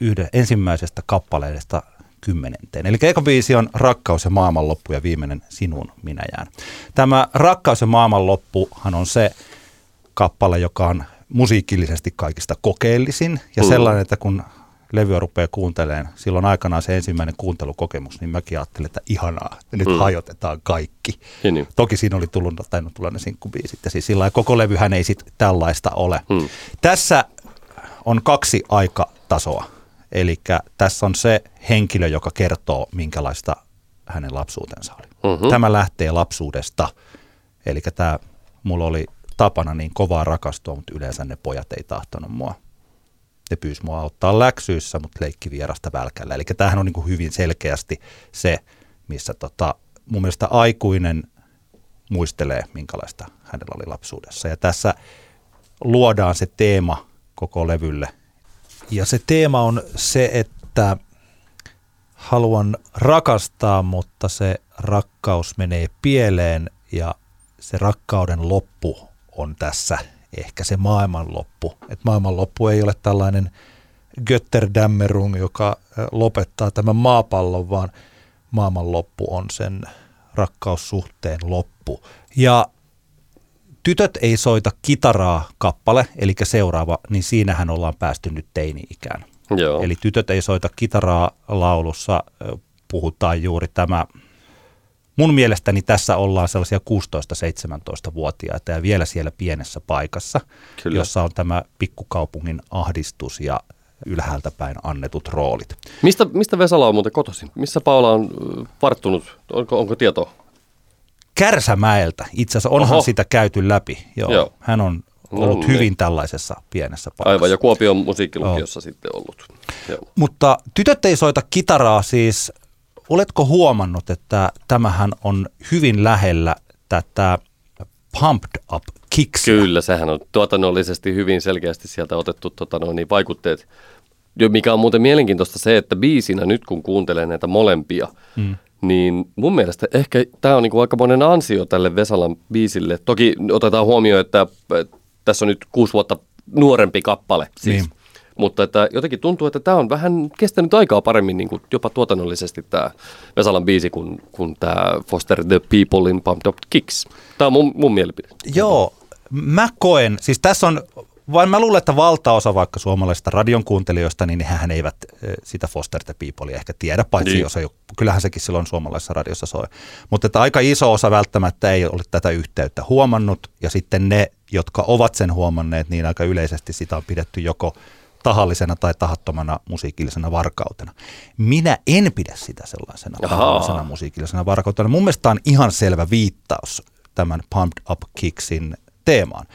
yhden ensimmäisestä kappaleesta kymmenenteen. Eli eka biisi on Rakkaus ja maailmanloppu ja viimeinen Sinun minä jään. Tämä Rakkaus ja maailmanloppuhan on se kappale, joka on musiikillisesti kaikista kokeellisin ja Mm. sellainen, että kun levyä rupeaa kuuntelemaan, silloin aikanaan se ensimmäinen kuuntelukokemus, niin mäkin ajattelin, että ihanaa, että nyt Mm. mm. hajotetaan kaikki. Niin, niin. Toki siinä oli tullut, tainnut tulla ne sinkkubiisit ja siis sillä lailla koko levyhän ei sit tällaista ole. Hmm. Tässä on kaksi aikatasoa. Eli tässä on se henkilö, joka kertoo, minkälaista hänen lapsuutensa oli. Mhm. Tämä lähtee lapsuudesta. Eli tämä, mulla oli tapana niin kovaa rakastua, mutta yleensä ne pojat ei tahtonut mua. Ne pyysi mua auttaa läksyissä, mutta leikki vierasta välkällä. Eli tämähän on niin kuin hyvin selkeästi se, missä tota, mun mielestä aikuinen muistelee, minkälaista hänellä oli lapsuudessa. Ja tässä luodaan se teema koko levylle. Ja se teema on se, että haluan rakastaa, mutta se rakkaus menee pieleen ja se rakkauden loppu on tässä ehkä se maailmanloppu. Et maailmanloppu ei ole tällainen Götterdämmerung, joka lopettaa tämän maapallon, vaan maailmanloppu on sen rakkaussuhteen loppu. Ja Tytöt ei soita kitaraa kappale, eli seuraava, niin siinähän ollaan päästy nyt teini-ikään. Joo. Eli tytöt ei soita kitaraa laulussa, puhutaan juuri tämä, mun mielestäni tässä ollaan sellaisia 16-17-vuotiaita ja vielä siellä pienessä paikassa, Kyllä. jossa on tämä pikkukaupungin ahdistus ja ylhäältä päin annetut roolit. Mistä, mistä Vesala on muuten kotoisin? Missä Paula on varttunut? Onko, onko tietoa? Kärsämäeltä, itse asiassa onhan Oho. sitä käyty läpi. Joo. Joo. Hän on No ollut niin. hyvin tällaisessa pienessä paikassa. Aivan, ja Kuopion musiikkilukiossa sitten ollut. Joo. Mutta tytöt ei soita kitaraa siis. Oletko huomannut, että tämähän on hyvin lähellä tätä pumped up kicks? Kyllä, sehän on tuotannollisesti hyvin selkeästi sieltä otettu tota, noin, niin vaikutteet. Jo, mikä on muuten mielenkiintoista se, että biisinä nyt kun kuuntelee näitä molempia, mm. niin mun mielestä ehkä tämä on niinku aika monen ansio tälle Vesalan biisille. Toki otetaan huomioon, että tässä on nyt kuusi vuotta nuorempi kappale. Siis. Niin. Mutta että jotenkin tuntuu, että tämä on vähän kestänyt aikaa paremmin niin kuin jopa tuotannollisesti tämä Vesalan biisi kuin, kuin tämä Foster the People in Pumped Up Kicks. Tämä on mun, mun mielipide. Joo, mä koen, siis tässä on vaan mä luulen, että valtaosa vaikka suomalaisista radion kuuntelijoista, niin hän eivät eh, sitä Foster the Peoplea ehkä tiedä, paitsi niin. jos ei, kyllähän sekin silloin suomalaisessa radiossa soi. Mutta että aika iso osa välttämättä ei ole tätä yhteyttä huomannut, ja sitten ne, jotka ovat sen huomanneet, niin aika yleisesti sitä on pidetty joko tahallisena tai tahattomana musiikillisena varkautena. Minä en pidä sitä sellaisena Ahaa. tahallisena musiikillisena varkautena. Mun mielestä on ihan selvä viittaus tämän Pumped Up Kicksin teemaan.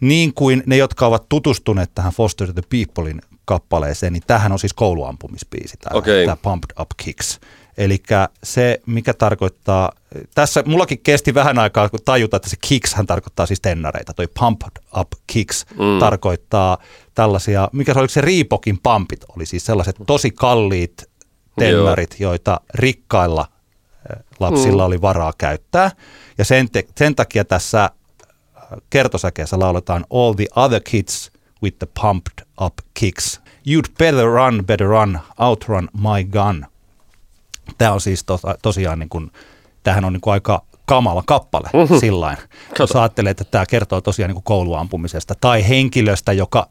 Niin kuin ne, jotka ovat tutustuneet tähän Foster the Peoplein kappaleeseen, niin tähän on siis kouluampumispiisi, tämä, okay. tämä Pumped Up Kicks. Eli se, mikä tarkoittaa, tässä mullakin kesti vähän aikaa, kun tajuta, että se kicks hän tarkoittaa siis tennareita. Toi pumped up kicks mm. tarkoittaa tällaisia, mikä se oli se Riipokin pampit, oli siis sellaiset tosi kalliit tennarit, Joo. joita rikkailla eh, lapsilla mm. oli varaa käyttää. Ja sen, te, sen takia tässä kertosäkeessä lauletaan All the other kids with the pumped up kicks. You'd better run, better run, outrun my gun. Tämä on siis to, tosiaan, niin kuin, tämähän on niin kuin aika kamala kappale mm-hmm. sillain. Jos ajattelee, että tämä kertoo tosiaan niin kuin kouluampumisesta tai henkilöstä, joka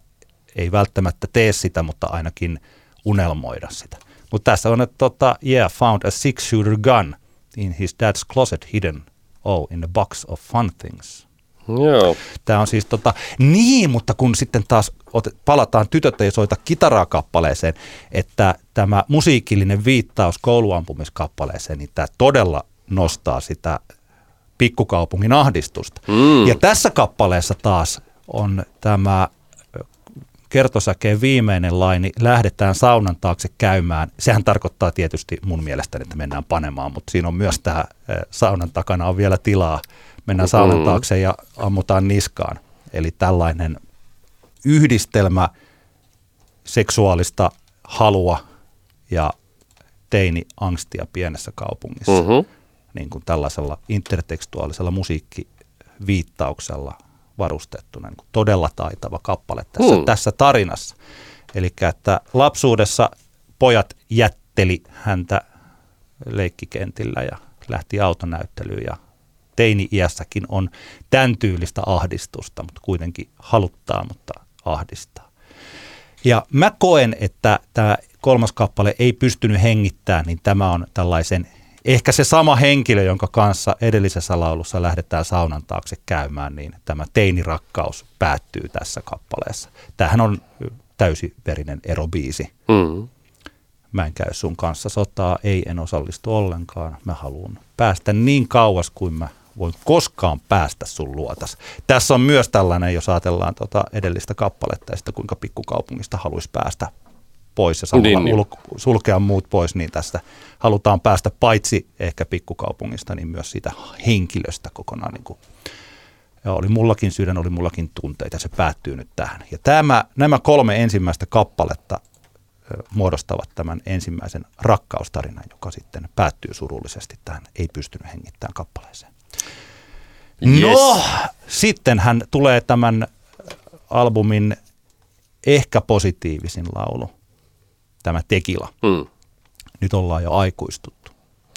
ei välttämättä tee sitä, mutta ainakin unelmoida sitä. Mutta tässä on, että tota, yeah, found a six-shooter gun in his dad's closet hidden, oh, in a box of fun things. Joo. Tämä on siis tota, niin, mutta kun sitten taas palataan Tytöt ei soita kitaraa kappaleeseen, että tämä musiikillinen viittaus kouluampumiskappaleeseen, niin tämä todella nostaa sitä pikkukaupungin ahdistusta. Mm. Ja tässä kappaleessa taas on tämä kertosäkeen viimeinen laini, lähdetään saunan taakse käymään. Sehän tarkoittaa tietysti mun mielestäni, että mennään panemaan, mutta siinä on myös tämä saunan takana on vielä tilaa mennään saunan mm. taakse ja ammutaan niskaan. Eli tällainen yhdistelmä seksuaalista halua ja teini-angstia pienessä kaupungissa. Mm-hmm. Niin kuin tällaisella intertekstuaalisella musiikkiviittauksella varustettuna. Niin kuin todella taitava kappale tässä, mm. tässä tarinassa. Eli että lapsuudessa pojat jätteli häntä leikkikentillä ja lähti autonäyttelyyn ja teini-iässäkin on tämän tyylistä ahdistusta, mutta kuitenkin haluttaa, mutta ahdistaa. Ja mä koen, että tämä kolmas kappale ei pystynyt hengittämään, niin tämä on tällaisen ehkä se sama henkilö, jonka kanssa edellisessä laulussa lähdetään saunan taakse käymään, niin tämä teinirakkaus päättyy tässä kappaleessa. Tämähän on täysiverinen erobiisi. Mm. Mä en käy sun kanssa sotaa, ei en osallistu ollenkaan. Mä haluan päästä niin kauas kuin mä voi koskaan päästä sun luotas. Tässä on myös tällainen, jos ajatellaan tuota edellistä kappaletta ja sitä, kuinka pikkukaupungista haluaisi päästä pois ja samalla niin, niin. sulkea muut pois, niin tästä halutaan päästä paitsi ehkä pikkukaupungista, niin myös siitä henkilöstä kokonaan. Niin kuin, ja oli mullakin sydän, oli mullakin tunteita, se päättyy nyt tähän. Ja tämä, nämä kolme ensimmäistä kappaletta muodostavat tämän ensimmäisen rakkaustarinan, joka sitten päättyy surullisesti tähän ei pystynyt hengittämään kappaleeseen. Yes. No, sitten hän tulee tämän albumin ehkä positiivisin laulu, tämä Tekila. Mm. Nyt ollaan jo aikuistuttu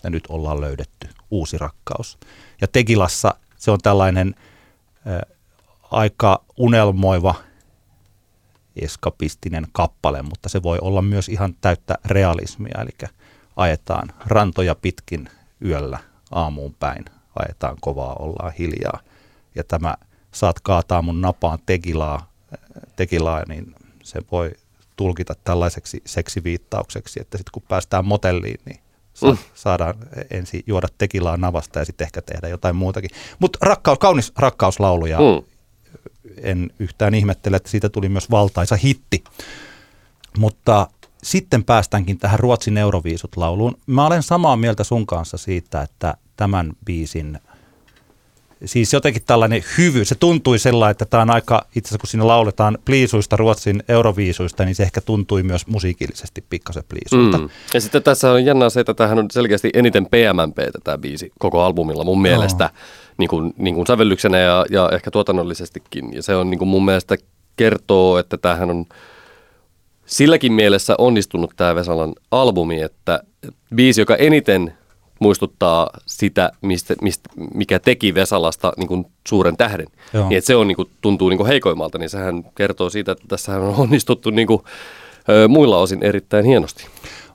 ja nyt ollaan löydetty uusi rakkaus. Ja Tekilassa se on tällainen äh, aika unelmoiva, eskapistinen kappale, mutta se voi olla myös ihan täyttä realismia, eli ajetaan rantoja pitkin yöllä aamuun päin ajetaan kovaa, ollaan hiljaa. Ja tämä saat kaataa mun napaan tekilaa, tekilaa niin se voi tulkita tällaiseksi seksiviittaukseksi, että sitten kun päästään motelliin, niin sa- mm. saadaan ensin juoda tekilaa navasta ja sitten ehkä tehdä jotain muutakin. Mutta rakkaus, kaunis rakkauslaulu ja mm. en yhtään ihmettele, että siitä tuli myös valtaisa hitti. Mutta sitten päästäänkin tähän Ruotsin Euroviisut-lauluun. Mä olen samaa mieltä sun kanssa siitä, että tämän biisin siis jotenkin tällainen hyvy, se tuntui sellainen, että tämä on aika, itse asiassa kun siinä lauletaan pliisuista Ruotsin euroviisuista, niin se ehkä tuntui myös musiikillisesti pikkasen pliisuilta. Mm. Ja sitten tässä on jännää se, että tämähän on selkeästi eniten PMMP tämä biisi koko albumilla mun mielestä, no. niin, kuin, niin kuin sävellyksenä ja, ja ehkä tuotannollisestikin. Ja se on niin kuin mun mielestä kertoo, että tämähän on silläkin mielessä onnistunut tämä Vesalan albumi, että biisi, joka eniten muistuttaa sitä, mistä, mistä, mikä teki Vesalasta niin kuin suuren tähden. Niin, että se on, niin kuin, tuntuu niin kuin heikoimmalta, niin sehän kertoo siitä, että tässä on onnistuttu niin kuin, ö, muilla osin erittäin hienosti.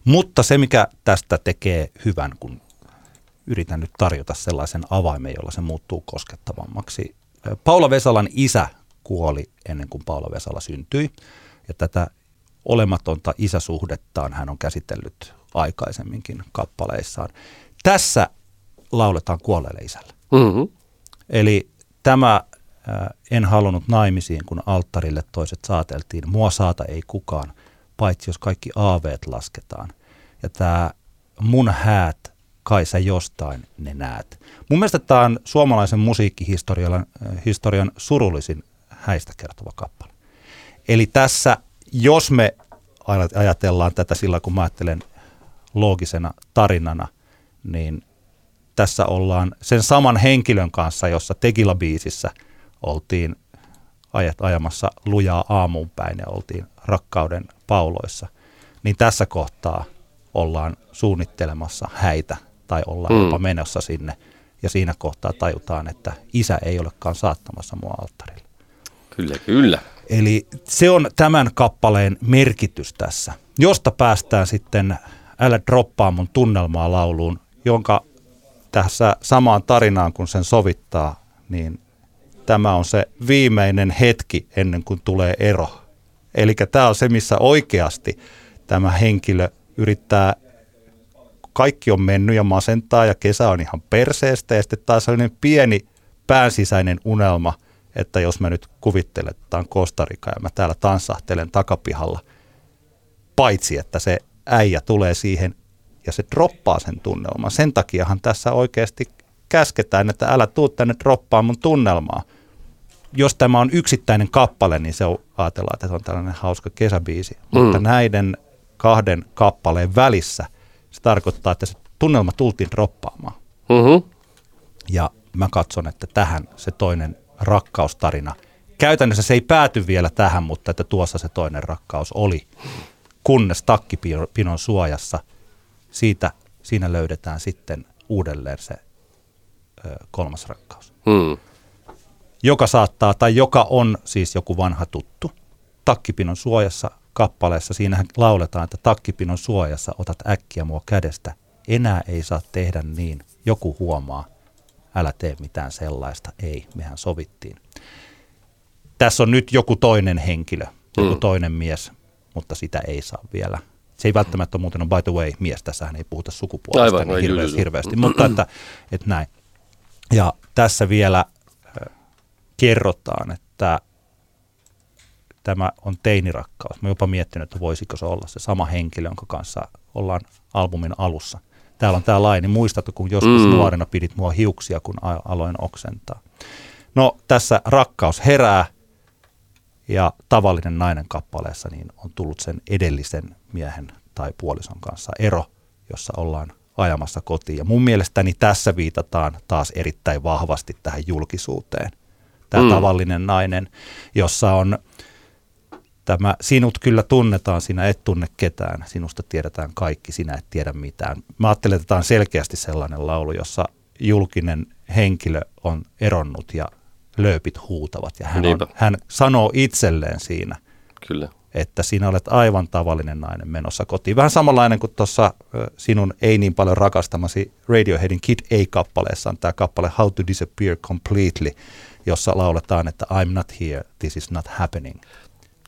Mutta se, mikä tästä tekee hyvän, kun yritän nyt tarjota sellaisen avaimen, jolla se muuttuu koskettavammaksi. Paula Vesalan isä kuoli ennen kuin Paula Vesala syntyi, ja tätä olematonta isäsuhdettaan hän on käsitellyt aikaisemminkin kappaleissaan. Tässä lauletaan kuolleelle isälle. Mm-hmm. Eli tämä äh, en halunnut naimisiin, kun alttarille toiset saateltiin. Mua saata ei kukaan, paitsi jos kaikki aaveet lasketaan. Ja tämä mun häät, kai sä jostain ne näet. Mun mielestä tämä on suomalaisen musiikkihistorian äh, historian surullisin häistä kertova kappale. Eli tässä, jos me ajatellaan tätä sillä, kun mä ajattelen loogisena tarinana, niin tässä ollaan sen saman henkilön kanssa, jossa Tegila-biisissä oltiin ajat ajamassa lujaa aamuun päin ja oltiin rakkauden pauloissa, niin tässä kohtaa ollaan suunnittelemassa häitä tai ollaan mm. jopa menossa sinne ja siinä kohtaa tajutaan, että isä ei olekaan saattamassa mua alttarille. Kyllä, kyllä. Eli se on tämän kappaleen merkitys tässä, josta päästään sitten Älä droppaa mun tunnelmaa lauluun, jonka tässä samaan tarinaan, kun sen sovittaa, niin tämä on se viimeinen hetki ennen kuin tulee ero. Eli tämä on se, missä oikeasti tämä henkilö yrittää, kaikki on mennyt ja masentaa ja kesä on ihan perseestä ja sitten taas sellainen pieni päänsisäinen unelma, että jos mä nyt kuvittelen, että tämä on Kostarika ja mä täällä tanssahtelen takapihalla, paitsi että se äijä tulee siihen ja se droppaa sen tunnelman. Sen takiahan tässä oikeasti käsketään, että älä tuu tänne droppaa mun tunnelmaa. Jos tämä on yksittäinen kappale, niin se on, ajatellaan, että se on tällainen hauska kesäbiisi. Mm. Mutta näiden kahden kappaleen välissä se tarkoittaa, että se tunnelma tultiin droppaamaan. Mm-hmm. Ja mä katson, että tähän se toinen rakkaustarina. Käytännössä se ei pääty vielä tähän, mutta että tuossa se toinen rakkaus oli kunnes takkipinon suojassa siitä, siinä löydetään sitten uudelleen se ö, kolmas rakkaus. Hmm. Joka saattaa, tai joka on siis joku vanha tuttu. Takkipinon suojassa kappaleessa, siinähän lauletaan, että takkipinon suojassa otat äkkiä mua kädestä. Enää ei saa tehdä niin. Joku huomaa, älä tee mitään sellaista. Ei, mehän sovittiin. Tässä on nyt joku toinen henkilö, joku hmm. toinen mies, mutta sitä ei saa vielä. Se ei välttämättä ole muuten, on by the way, mies, tässähän ei puhuta sukupuolesta Aivan, niin hirveästi, hirveästi mutta että, että näin. Ja tässä vielä äh, kerrotaan, että tämä on teinirakkaus. Mä jopa miettinyt, että voisiko se olla se sama henkilö, jonka kanssa ollaan albumin alussa. Täällä on tämä laini, muistatko, kun joskus mm. nuorena pidit mua hiuksia, kun aloin oksentaa. No tässä rakkaus herää, ja tavallinen nainen kappaleessa niin on tullut sen edellisen miehen tai puolison kanssa ero, jossa ollaan ajamassa kotiin. Ja mun mielestäni tässä viitataan taas erittäin vahvasti tähän julkisuuteen. Tämä mm. tavallinen nainen, jossa on tämä sinut kyllä tunnetaan, sinä et tunne ketään, sinusta tiedetään kaikki, sinä et tiedä mitään. Mä ajattelen, että tämä on selkeästi sellainen laulu, jossa julkinen henkilö on eronnut ja lööpit huutavat. Ja hän, on, hän sanoo itselleen siinä, Kyllä. että sinä olet aivan tavallinen nainen menossa kotiin. Vähän samanlainen kuin tuossa sinun ei niin paljon rakastamasi Radioheadin Kid A-kappaleessa on tämä kappale How to Disappear Completely, jossa lauletaan, että I'm not here, this is not happening.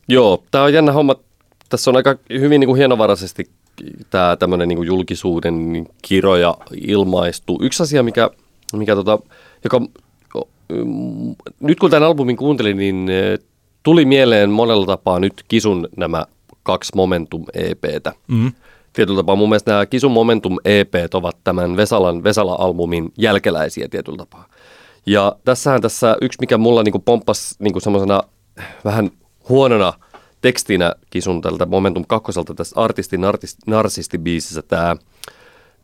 Joo, tämä on jännä homma. Tässä on aika hyvin niin kuin hienovaraisesti tämä tämmöinen niin julkisuuden kiroja ilmaistu. Yksi asia, mikä, mikä tota, joka nyt kun tämän albumin kuuntelin, niin tuli mieleen monella tapaa nyt Kisun nämä kaksi Momentum EPtä. Mm. Tietyllä tapaa mun mielestä nämä Kisun Momentum EPt ovat tämän Vesalan Vesala-albumin jälkeläisiä tietyllä tapaa. Ja tässähän tässä yksi, mikä mulla niin pomppasi niin semmoisena vähän huonona tekstinä Kisun tältä Momentum kakkoselta tässä artistin artist, narsisti-biisissä tämä –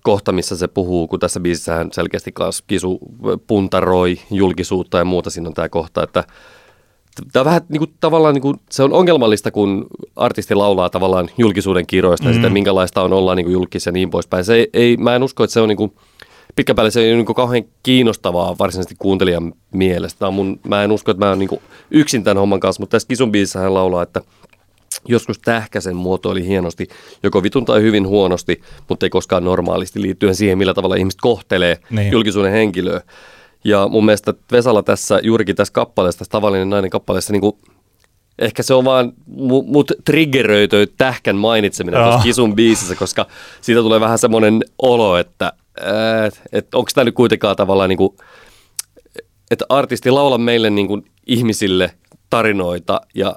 kohta, missä se puhuu, kun tässä biisissä hän selkeästi kisu puntaroi julkisuutta ja muuta. Siinä on tämä kohta, että tämä on vähän niin kuin, tavallaan niin kuin, se on ongelmallista, kun artisti laulaa tavallaan julkisuuden kiroista mm. ja sitä, minkälaista on olla niin kuin julkis ja niin poispäin. Se ei, ei, mä en usko, että se on niin kuin, pitkän päälle se ei ole niin kauhean kiinnostavaa varsinaisesti kuuntelijan mielestä. Mun, mä en usko, että mä oon niin yksin tämän homman kanssa, mutta tässä Kisun biisissä hän laulaa, että joskus tähkäsen muotoili hienosti, joko vitun tai hyvin huonosti, mutta ei koskaan normaalisti liittyen siihen, millä tavalla ihmiset kohtelee niin. julkisuuden henkilöä. Ja mun mielestä Vesala tässä, juurikin tässä kappaleessa, tässä tavallinen nainen kappaleessa, niin kuin ehkä se on vaan mut triggeröity tähkän mainitseminen tuossa Kisun biisissä, koska siitä tulee vähän semmoinen olo, että et, et onko tämä nyt kuitenkaan tavallaan niin kuin, että artisti laula meille niin kuin ihmisille tarinoita ja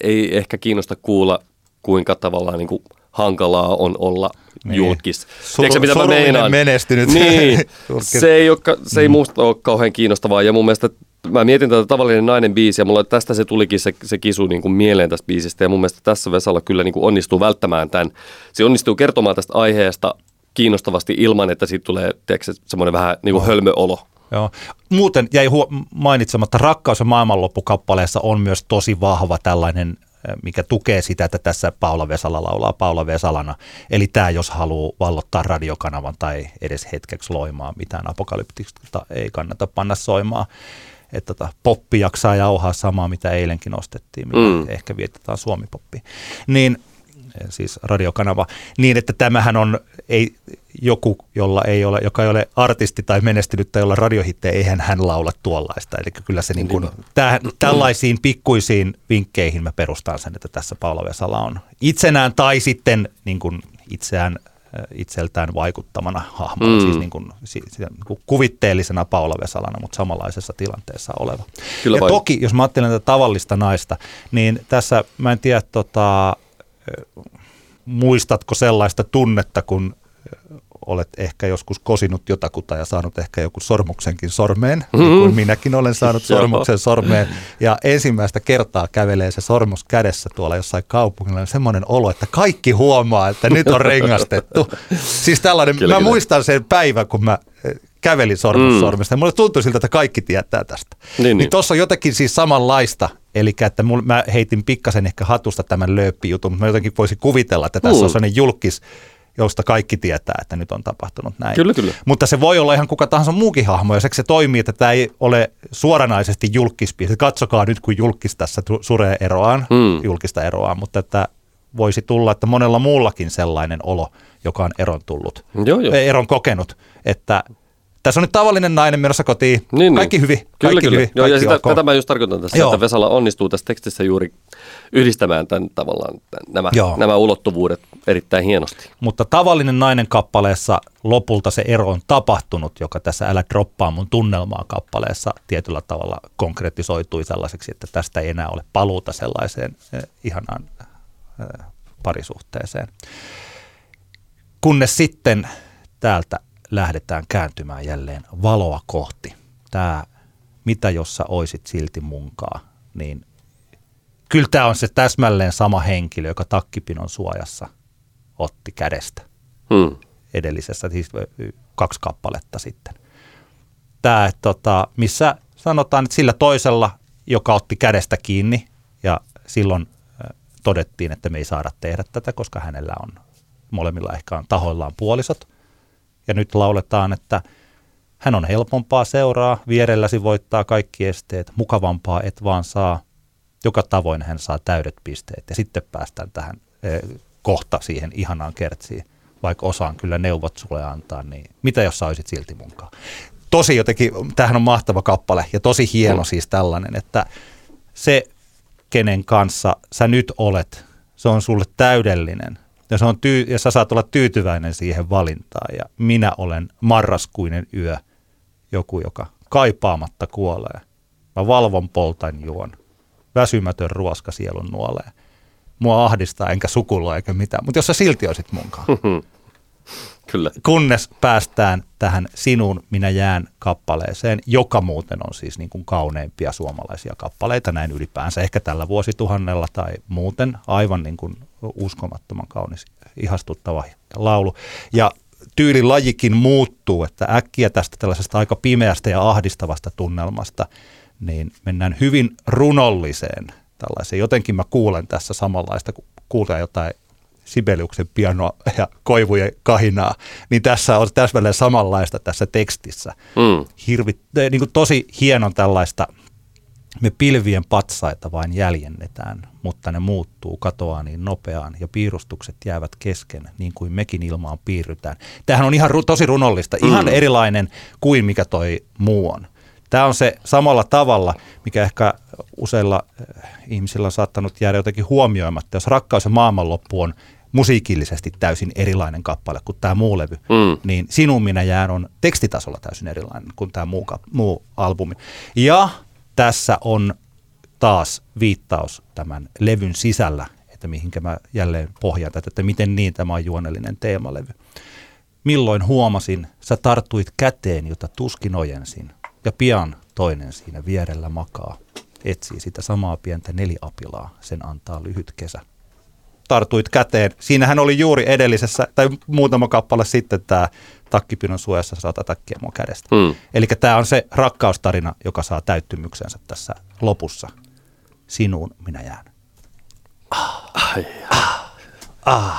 ei ehkä kiinnosta kuulla, kuinka tavallaan niin kuin hankalaa on olla niin. julkis. Sur- Tiedätkö, mitä mä meinaan? menestynyt. Niin, se ei, ole, se ei mm. musta ole kauhean kiinnostavaa ja mun mielestä mä mietin tätä tavallinen nainen biisi ja mulla tästä se tulikin se, se kisu niin kuin mieleen tästä biisistä ja mun mielestä tässä Vesala kyllä niin kuin onnistuu välttämään tämän. Se onnistuu kertomaan tästä aiheesta kiinnostavasti ilman, että siitä tulee tiedätkö, semmoinen vähän niin kuin hölmöolo. Joo. Muuten jäi huo- mainitsematta, Rakkaus ja maailmanloppukappaleessa on myös tosi vahva tällainen mikä tukee sitä, että tässä Paula Vesala laulaa Paula Vesalana. Eli tämä, jos haluaa vallottaa radiokanavan tai edes hetkeksi loimaa, mitään apokalyptista ei kannata panna soimaan. Että tota, poppi jaksaa jauhaa samaa, mitä eilenkin ostettiin, mitä mm. ehkä vietetään Suomi-poppi. Niin siis radiokanava, niin että tämähän on ei, joku, jolla ei ole, joka ei ole artisti tai menestynyt tai jolla radiohittejä, eihän hän laula tuollaista. Eli kyllä se niin kuin, täh, tällaisiin pikkuisiin vinkkeihin mä perustan sen, että tässä Paula Vesala on itsenään tai sitten niin kuin itseään itseltään vaikuttamana hahmona, mm. siis niin kuin, siis niin kuin kuvitteellisena Paula Vesalana, mutta samanlaisessa tilanteessa oleva. Kyllä ja vai. toki, jos mä ajattelen tätä tavallista naista, niin tässä mä en tiedä, tota, muistatko sellaista tunnetta, kun olet ehkä joskus kosinut jotakuta ja saanut ehkä joku sormuksenkin sormeen, mm-hmm. niin kuin minäkin olen saanut sormuksen sormeen. Ja ensimmäistä kertaa kävelee se sormus kädessä tuolla jossain kaupungilla. On semmoinen olo, että kaikki huomaa, että nyt on rengastettu. siis tällainen, kyllä, mä kyllä. muistan sen päivän, kun mä eh, kävelin sormussormesta. Mm. Mulle tuntui siltä, että kaikki tietää tästä. Niin, niin. tuossa on jotenkin siis samanlaista. Eli että mul, mä heitin pikkasen ehkä hatusta tämän lööppijutun, mutta mä jotenkin voisin kuvitella, että tässä mm. on sellainen julkis josta kaikki tietää, että nyt on tapahtunut näin. Kyllä, kyllä. Mutta se voi olla ihan kuka tahansa muukin hahmo, ja se toimii, että tämä ei ole suoranaisesti julkispiisi. Katsokaa nyt, kun julkis tässä suree eroaan, mm. julkista eroaan, mutta että voisi tulla, että monella muullakin sellainen olo, joka on eron tullut, joo, joo. eron kokenut, että tässä on nyt tavallinen nainen menossa kotiin. Niin, niin. kaikki niin. hyvin. Kaikki kyllä, kyllä. hyvin. Joo, ja sitä, tätä mä just tarkoitan tässä, Joo. että Vesala onnistuu tässä tekstissä juuri yhdistämään tämän tavallaan tämän, nämä, nämä ulottuvuudet erittäin hienosti. Mutta tavallinen nainen kappaleessa lopulta se ero on tapahtunut, joka tässä Älä droppaa mun tunnelmaa kappaleessa tietyllä tavalla konkretisoitui sellaiseksi, että tästä ei enää ole paluuta sellaiseen eh, ihanaan eh, parisuhteeseen. Kunnes sitten täältä lähdetään kääntymään jälleen valoa kohti. Tämä, mitä jos sä oisit silti munkaa, niin kyllä tämä on se täsmälleen sama henkilö, joka takkipinon suojassa otti kädestä hmm. edellisessä, siis kaksi kappaletta sitten. Tämä, tota, missä sanotaan, että sillä toisella, joka otti kädestä kiinni ja silloin todettiin, että me ei saada tehdä tätä, koska hänellä on molemmilla ehkä on tahoillaan puolisot. Ja nyt lauletaan, että hän on helpompaa seuraa, vierelläsi voittaa kaikki esteet, mukavampaa et vaan saa. Joka tavoin hän saa täydet pisteet ja sitten päästään tähän eh, kohta siihen ihanaan kertsiin. Vaikka osaan kyllä neuvot sulle antaa, niin mitä jos sä olisit silti munkaan? Tosi jotenkin, tämähän on mahtava kappale ja tosi hieno mm. siis tällainen, että se, kenen kanssa sä nyt olet, se on sulle täydellinen ja, se on tyy- ja sä saat olla tyytyväinen siihen valintaan. Ja minä olen marraskuinen yö, joku, joka kaipaamatta kuolee. Mä valvon poltan juon. Väsymätön ruoska sielun nuolee. Mua ahdistaa enkä sukulla eikä mitään. Mutta jos sä silti olisit munkaan. Kyllä. Kunnes päästään tähän Sinun minä jään kappaleeseen, joka muuten on siis niin kuin kauneimpia suomalaisia kappaleita näin ylipäänsä, ehkä tällä vuosituhannella tai muuten aivan niin kuin uskomattoman kaunis, ihastuttava laulu. Ja tyylilajikin muuttuu, että äkkiä tästä tällaisesta aika pimeästä ja ahdistavasta tunnelmasta, niin mennään hyvin runolliseen tällaiseen. Jotenkin mä kuulen tässä samanlaista, kun kuulee jotain Sibeliuksen pianoa ja koivujen kahinaa, niin tässä on täsmälleen samanlaista tässä tekstissä. Mm. Hirvi, niin kuin tosi hienon tällaista, me pilvien patsaita vain jäljennetään, mutta ne muuttuu, katoaa niin nopeaan ja piirustukset jäävät kesken, niin kuin mekin ilmaan piirrytään. Tämähän on ihan ru- tosi runollista, ihan Mm. erilainen kuin mikä toi muu on. Tämä on se samalla tavalla, mikä ehkä useilla äh, ihmisillä on saattanut jäädä jotenkin huomioimatta. Jos rakkaus ja maailmanloppu on musiikillisesti täysin erilainen kappale kuin tämä muu levy, Mm. niin Sinun minä jään on tekstitasolla täysin erilainen kuin tämä muu, muu albumi. Ja tässä on taas viittaus tämän levyn sisällä, että mihinkä mä jälleen pohjaan tätä, että miten niin tämä on juonellinen teemalevy. Milloin huomasin, sä tarttuit käteen, jota tuskin ojensin, ja pian toinen siinä vierellä makaa. Etsii sitä samaa pientä neliapilaa, sen antaa lyhyt kesä. Tartuit käteen. Siinähän oli juuri edellisessä, tai muutama kappale sitten tämä takkipinon suojassa saata takkia mun kädestä. Mm. Eli tämä on se rakkaustarina, joka saa täyttymyksensä tässä lopussa. Sinuun minä jään. Paljon, saa,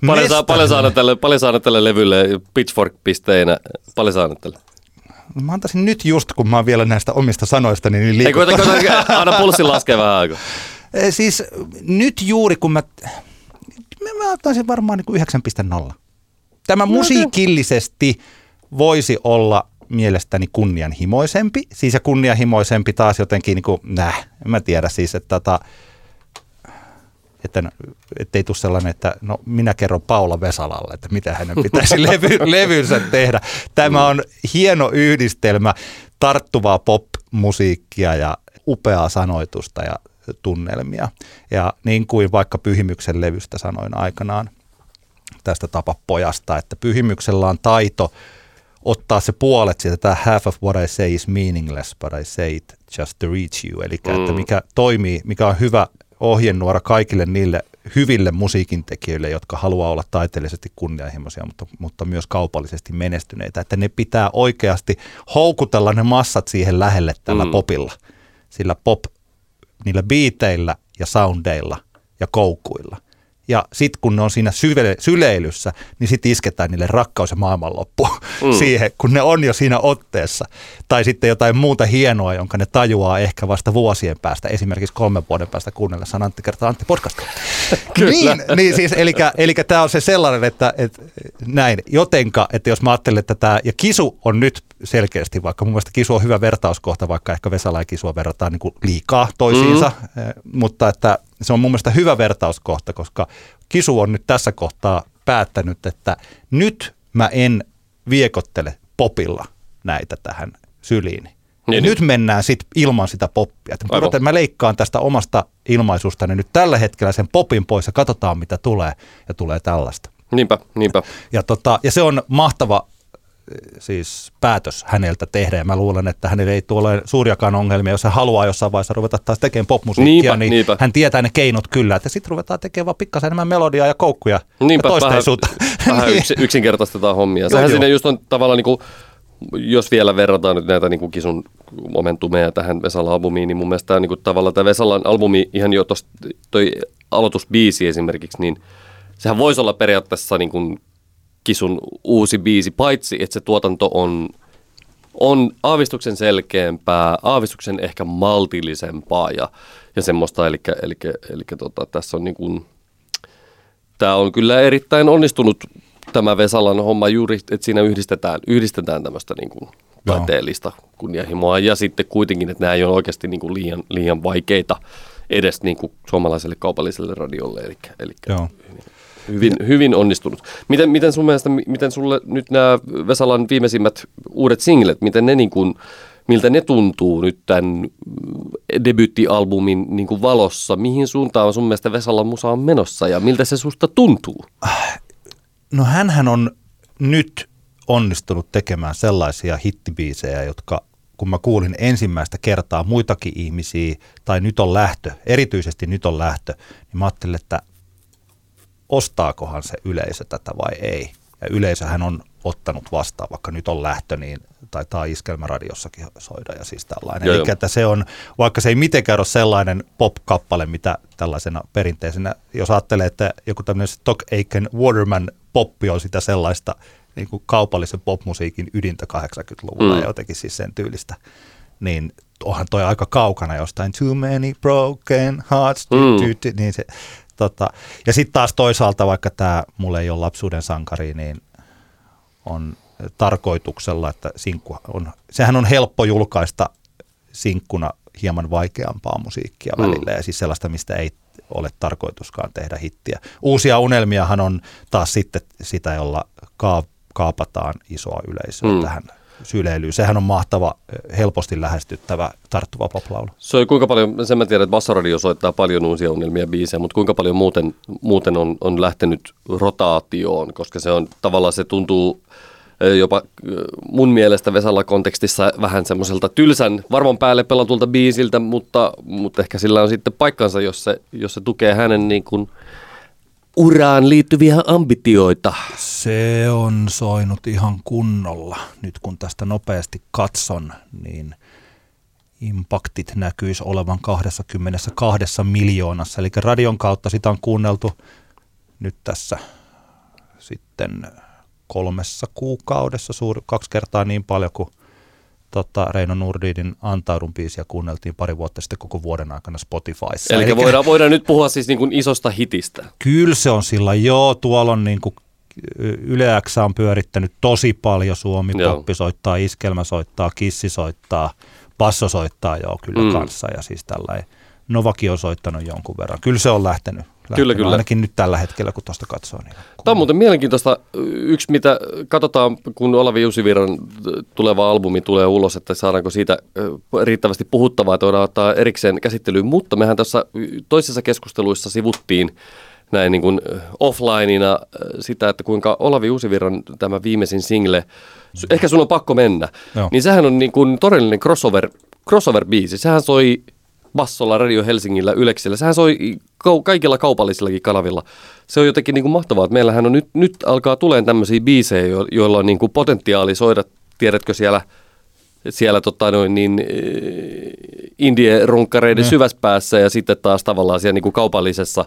Mestari. paljon, saada tälle, paljon saada tälle levylle pitchfork-pisteinä. Paljon saada tälle. Mä antaisin nyt just, kun mä oon vielä näistä omista sanoistani, niin Ei, liikuttaa. koita, aina pulssi laskee vähän aikaa. Eh, Siis nyt juuri kun mä, mä antaisin varmaan niin kuin 9,0. Tämä musiikillisesti voisi olla mielestäni kunnianhimoisempi. Siis ja kunnianhimoisempi taas jotenkin, niin kuin, näh, en mä tiedä siis, että tota, että ei tule sellainen, että no minä kerron Paula Vesalalle, että mitä hänen pitäisi levy, levynsä tehdä. Tämä on hieno yhdistelmä tarttuvaa pop-musiikkia ja upeaa sanoitusta ja tunnelmia. Ja niin kuin vaikka Pyhimyksen levystä sanoin aikanaan tästä tapapojasta, että Pyhimyksellä on taito ottaa se puolet siitä, tämä half of what I say is meaningless, but I say it just to reach you. Eli mm. että mikä toimii, mikä on hyvä ohjenuora kaikille niille hyville musiikintekijöille, jotka haluaa olla taiteellisesti kunnianhimoisia, mutta, mutta myös kaupallisesti menestyneitä. Että ne pitää oikeasti houkutella ne massat siihen lähelle tällä mm. Popilla. Sillä pop niillä biiteillä ja soundeilla ja koukuilla. Ja sitten kun ne on siinä syvele, syleilyssä, niin sitten isketään niille rakkaus ja maailmanloppu mm. siihen, kun ne on jo siinä otteessa. Tai sitten jotain muuta hienoa, jonka ne tajuaa ehkä vasta vuosien päästä, esimerkiksi kolmen vuoden päästä kuunnellessaan Antti kertaa Antti podcastia. niin, niin siis, eli, tämä on se sellainen, että, että näin, jotenka, että jos mä ajattelen, että tämä, ja Kisu on nyt selkeästi, vaikka mun mielestä Kisu on hyvä vertauskohta, vaikka ehkä Vesala ja Kisua verrataan niin kuin liikaa toisiinsa, mm. mutta että se on mun mielestä hyvä vertauskohta, koska Kisu on nyt tässä kohtaa päättänyt, että nyt mä en viekottele popilla näitä tähän syliin. Niin, Niin, niin. nyt mennään sit ilman sitä poppia. Mä, mä leikkaan tästä omasta ilmaisustani nyt tällä hetkellä sen popin pois ja katsotaan mitä tulee. Ja tulee tällaista. Niinpä, niinpä. Ja, tota, ja se on mahtava eh, siis päätös häneltä tehdä ja mä luulen, että hänellä ei tule suuriakaan ongelmia, jos hän haluaa jossain vaiheessa ruveta taas tekemään popmusiikkia, Niinpä, niin niinpä. hän tietää ne keinot kyllä, että sitten ruvetaan tekemään vaan pikkasen enemmän melodiaa ja koukkuja Niinpä, ja vähän, toisteisuutta. vähän Niin. yks, yksinkertaistetaan hommia. Sehän joo. siinä just on tavallaan, niin kuin, jos vielä verrataan nyt näitä niin kuin Kisun momentumeja tähän Vesalan albumiin, niin mun mielestä tämä, niin kuin, tavallaan tämä Vesalan albumi, ihan jo tosta, toi aloitusbiisi esimerkiksi, niin sehän voisi olla periaatteessa niin kuin Kisun uusi biisi, paitsi että se tuotanto on, on aavistuksen selkeämpää, aavistuksen ehkä maltillisempaa ja, ja semmoista, eli, eli, eli tota, tässä on niin kuin, tämä on kyllä erittäin onnistunut tämä Vesalan homma juuri, että siinä yhdistetään, yhdistetään tämmöistä niin kuin taiteellista kunnianhimoa ja sitten kuitenkin, että nämä ei ole oikeasti niin kuin liian, liian vaikeita edes niin kuin suomalaiselle kaupalliselle radiolle, eli, eli Joo. hyvin, hyvin onnistunut. Miten, miten sun mielestä, mi- miten sulle nyt nämä Vesalan viimeisimmät uudet singlet, miten ne niin kuin, miltä ne tuntuu nyt tämän debyyttialbumin niin kuin valossa? Mihin suuntaan sun mielestä Vesalan musa on menossa ja miltä se susta tuntuu? No hänhän on nyt onnistunut tekemään sellaisia hittibiisejä, jotka kun mä kuulin ensimmäistä kertaa muitakin ihmisiä, tai nyt on lähtö, erityisesti nyt on lähtö, niin mä ajattelin, että ostaakohan se yleisö tätä vai ei. Ja yleisöhän on ottanut vastaan, vaikka nyt on lähtö, niin taitaa iskelmäradiossakin soida ja siis tällainen. Joo, Eli että se on, vaikka se ei mitenkään ole sellainen pop-kappale, mitä tällaisena perinteisenä, jos ajattelee, että joku tämmöinen Stock Aiken Waterman poppi on sitä sellaista niin kuin kaupallisen popmusiikin ydintä 80-luvulla Mm. ja jotenkin siis sen tyylistä, niin onhan toi aika kaukana jostain Too many broken hearts, Mm. niin se, tota, ja sitten taas toisaalta, vaikka tämä mulle ei ole lapsuuden sankari, niin on tarkoituksella, että sinkku on, sehän on helppo julkaista sinkkuna hieman vaikeampaa musiikkia Mm. välillä ja siis sellaista, mistä ei ole tarkoituskaan tehdä hittiä. Uusia unelmiahan on taas sitten sitä, jolla kaa, kaapataan isoa yleisöä mm. tähän syleilyyn. Sehän on mahtava, helposti lähestyttävä, tarttuva poplaulu. Se on kuinka paljon, sen mä tiedän, että Bassoradio soittaa paljon uusia unelmia biisejä, mutta kuinka paljon muuten, muuten on, on lähtenyt rotaatioon, koska se on tavallaan se tuntuu jopa mun mielestä Vesalla kontekstissa vähän semmoiselta tylsän, varman päälle pelatulta biisiltä, mutta, mutta ehkä sillä on sitten paikkansa, jos se, jos se tukee hänen niin kuin uraan liittyviä ambitioita. Se on soinut ihan kunnolla. Nyt kun tästä nopeasti katson, niin impaktit näkyisi olevan 22 miljoonassa. Eli radion kautta sitä on kuunneltu nyt tässä sitten kolmessa kuukaudessa, suuri, kaksi kertaa niin paljon kuin tota, Reino Nurdinin Antaudun biisiä kuunneltiin pari vuotta sitten koko vuoden aikana Spotifyssa. Eli Elikkä- voidaan, voidaan nyt puhua siis niin kuin isosta hitistä. Kyllä se on sillä, joo, tuolla on niin kuin Yle X on pyörittänyt tosi paljon, Suomi Joo. Poppi soittaa, Iskelmä soittaa, Kissi soittaa, Basso soittaa joo kyllä mm. kanssa ja siis tällainen. Novakin on soittanut jonkun verran. Kyllä se on lähtenyt. Kyllä, kyllä. Ainakin nyt tällä hetkellä, kun tuosta katsoo. Niin Tämä on muuten mielenkiintoista. Yksi, mitä katsotaan, kun Olavi Jusiviran tuleva albumi tulee ulos, että saadaanko siitä riittävästi puhuttavaa, että voidaan ottaa erikseen käsittelyyn. Mutta mehän tässä toisissa keskusteluissa sivuttiin näin niin kuin offlineina sitä, että kuinka Olavi Jusiviran tämä viimeisin single, ehkä sun on pakko mennä, Joo. niin sehän on niin kuin todellinen crossover, crossover-biisi. Sehän soi Bassolla, Radio Helsingillä, Yleksillä. Sehän soi kau- kaikilla kaupallisillakin kanavilla. Se on jotenkin niin kuin mahtavaa, että meillähän on nyt, nyt alkaa tulemaan tämmöisiä biisejä, jo- joilla on niin kuin potentiaali soida, tiedätkö siellä, siellä tota noin niin, indie-runkkareiden Ne. syväspäässä ja sitten taas tavallaan siellä niin kuin kaupallisessa,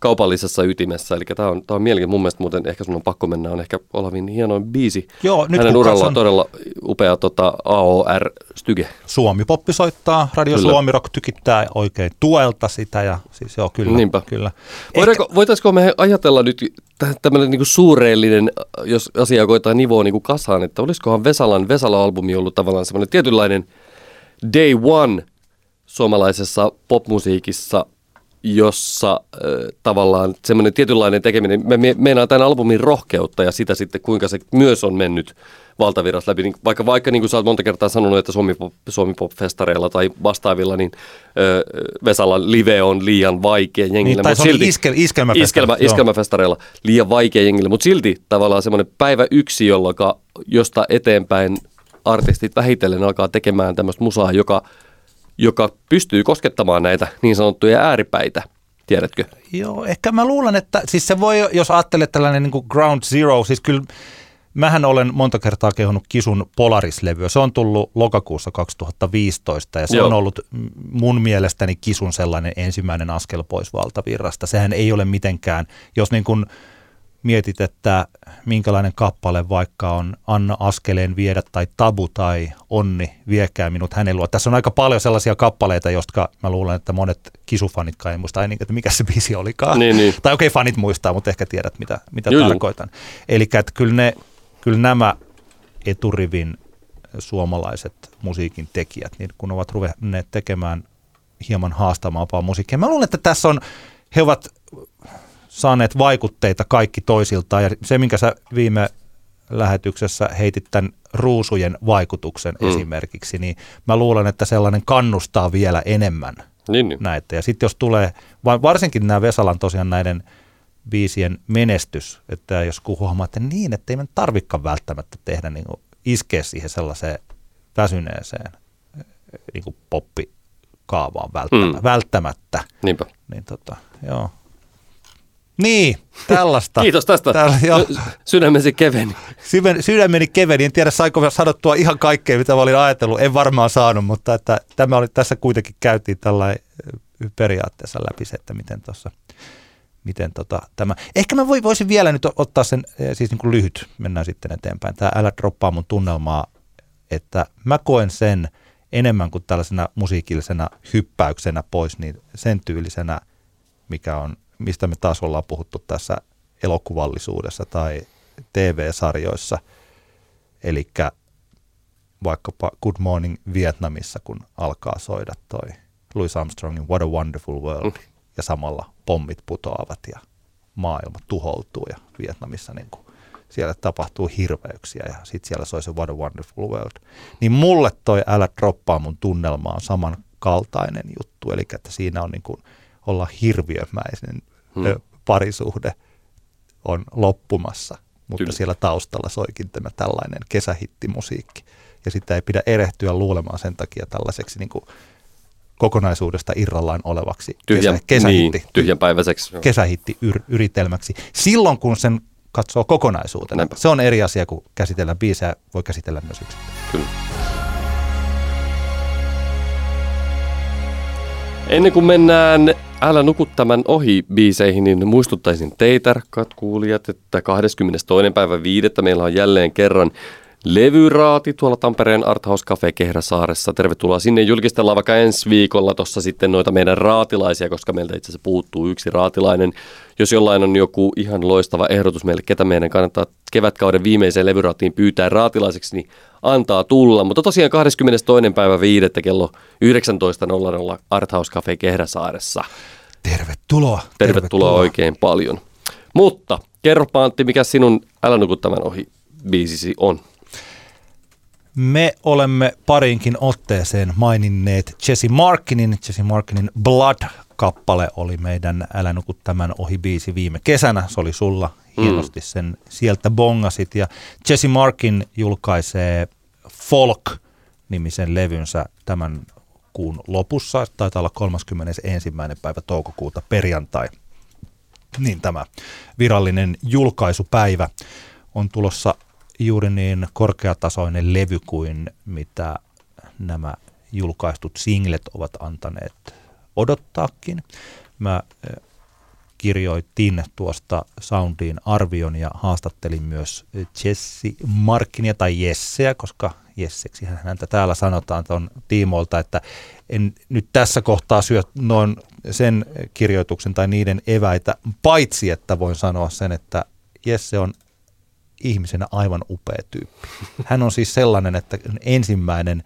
kaupallisessa ytimessä. Eli tämä on, tämä on mielenkiintoista. Mun mielestä muuten ehkä sun on pakko mennä, on ehkä Olavin hienoin biisi. Joo, nyt Hänen uralla on todella upea tota, AOR-styge. Suomi Poppi soittaa, Radio Kyllä. Suomi Rock tykittää oikein tuelta sitä ja siis joo, kyllä. Niinpä. kyllä. Voidaanko, voitaisiko me ajatella nyt tämmöinen niin suureellinen, jos asiaa koetaan nivoa niin kuin kasaan, että olisikohan Vesalan Vesala-albumi ollut tavallaan semmoinen tietynlainen day one suomalaisessa popmusiikissa, jossa äh, tavallaan semmoinen tietynlainen tekeminen, me me- meinaan tämän albumin rohkeutta ja sitä sitten, kuinka se myös on mennyt valtavirrasta läpi. Niin vaikka, vaikka niin kuin sä oot monta kertaa sanonut, että Suomi, Pop- Suomi Pop-festareilla tai vastaavilla, niin ö, Vesalan live on liian vaikea jengille. Niin, tai se oli iskel. Iskelmä, joo. iskelmäfestareilla liian vaikea jengille, mutta silti tavallaan semmoinen päivä yksi, jolloin josta eteenpäin artistit vähitellen alkaa tekemään tämmöistä musaa, joka, joka pystyy koskettamaan näitä niin sanottuja ääripäitä, tiedätkö? Joo, ehkä mä luulen, että siis se voi, jos ajattelee tällainen niin kuin ground zero, siis kyllä mähän olen monta kertaa kehunut Kisun Polaris-levyä. Se on tullut lokakuussa 2015 ja se Joo. on ollut mun mielestäni Kisun sellainen ensimmäinen askel pois valtavirrasta. Sehän ei ole mitenkään, jos niin kuin mietit, että minkälainen kappale vaikka on Anna Askeleen viedä tai Tabu tai Onni viekää minut hänen luo. Tässä on aika paljon sellaisia kappaleita, jotka mä luulen, että monet kisufanitkaan ei muista ainakin, että mikä se biisi olikaan. Niin, niin. Tai okei, fanit muistaa, mutta ehkä tiedät, mitä, mitä joo. tarkoitan. Eli että kyllä, ne, kyllä nämä eturivin suomalaiset musiikin tekijät, niin kun ovat ruvenneet tekemään hieman haastamampaa musiikkia. Mä luulen, että tässä on, he ovat saaneet vaikutteita kaikki toisiltaan. Ja se, minkä sä viime lähetyksessä heitit tämän ruusujen vaikutuksen Mm. esimerkiksi, niin mä luulen, että sellainen kannustaa vielä enemmän Niin, niin. näitä. Ja sitten jos tulee, va- varsinkin nämä Vesalan tosiaan näiden biisien menestys, että jos huomaa, että niin, että ei me tarvikaan välttämättä tehdä niin iskeä siihen sellaiseen väsyneeseen niin kuin poppikaavaan välttämättä. Mm. välttämättä. Niinpä. Niin tota, joo. Niin, tällaista. Kiitos tästä. Täällä, joo. Sydämesi keveni. Sydämen, sydämeni keveni. En tiedä, saiko sanottua ihan kaikkea, mitä mä olin ajatellut. En varmaan saanut, mutta että tämä oli, tässä kuitenkin käytiin tällainen periaatteessa läpi se, että miten tuossa miten tota, tämä. Ehkä mä voisin vielä nyt ottaa sen, siis niin kuin lyhyt, mennään sitten eteenpäin. Tämä älä droppaa mun tunnelmaa, että mä koen sen enemmän kuin tällaisena musiikillisena hyppäyksenä pois, niin sen tyylisenä, mikä on, mistä me taas ollaan puhuttu tässä elokuvallisuudessa tai TV-sarjoissa. Eli vaikkapa Good Morning Vietnamissa, kun alkaa soida toi Louis Armstrongin What a Wonderful World, mm. ja samalla pommit putoavat ja maailma tuhoutuu ja Vietnamissa niin kuin siellä tapahtuu hirveyksiä ja sitten siellä soi se What a Wonderful World. Niin mulle toi Älä droppaa mun tunnelma on samankaltainen juttu, eli että siinä on niin kuin olla hirviömäisen hmm. parisuhde on loppumassa, mutta Kyllä. siellä taustalla soikin tämä tällainen kesähittimusiikki. Ja sitä ei pidä erehtyä luulemaan sen takia tällaiseksi niin kuin kokonaisuudesta irrallaan olevaksi tyhjän, kesä, kesähitti, niin, tyhjänpäiväiseksi. kesähitti yr, yritelmäksi. Silloin kun sen katsoo kokonaisuutena. Näinpä. Se on eri asia, kun käsitellään biisejä, voi käsitellä myös yksin. Kyllä. Ennen kuin mennään Älä nuku tämän ohi biiseihin, niin muistuttaisin teitä, rakkaat kuulijat, että 22. päivä 5. meillä on jälleen kerran levyraati tuolla Tampereen Arthouse Cafe Kehräsaaressa. Tervetuloa sinne. Julkistellaan vaikka ensi viikolla tuossa sitten noita meidän raatilaisia, koska meiltä itse asiassa puuttuu yksi raatilainen. Jos jollain on joku ihan loistava ehdotus meille, ketä meidän kannattaa kevätkauden viimeiseen levyraatiin pyytää raatilaiseksi, niin antaa tulla. Mutta tosiaan 22. päivä 5. kello 19.00 Arthouse Cafe Kehräsaaressa. Tervetuloa. Tervetuloa, tervetuloa oikein paljon. Mutta kerropa Antti, mikä sinun Älä nuku tämän ohi biisisi on? Me olemme parinkin otteeseen maininneet Jesse Markinin. Jesse Markinin Blood-kappale oli meidän Älä nuku tämän ohi biisi viime kesänä. Se oli sulla hienosti sen sieltä bongasit. Ja Jesse Markin julkaisee Folk-nimisen levynsä tämän kuun lopussa. Taitaa olla 31. päivä toukokuuta perjantai. Niin tämä virallinen julkaisupäivä on tulossa juuri niin korkeatasoinen levy kuin mitä nämä julkaistut singlet ovat antaneet odottaakin. Mä eh, kirjoitin tuosta Soundiin arvion ja haastattelin myös Jesse Markinia tai Jesseä, koska Jesseksi häntä täällä sanotaan on tiimoilta, että en nyt tässä kohtaa syö noin sen kirjoituksen tai niiden eväitä, paitsi että voin sanoa sen, että Jesse on ihmisenä aivan upea tyyppi. Hän on siis sellainen, että ensimmäinen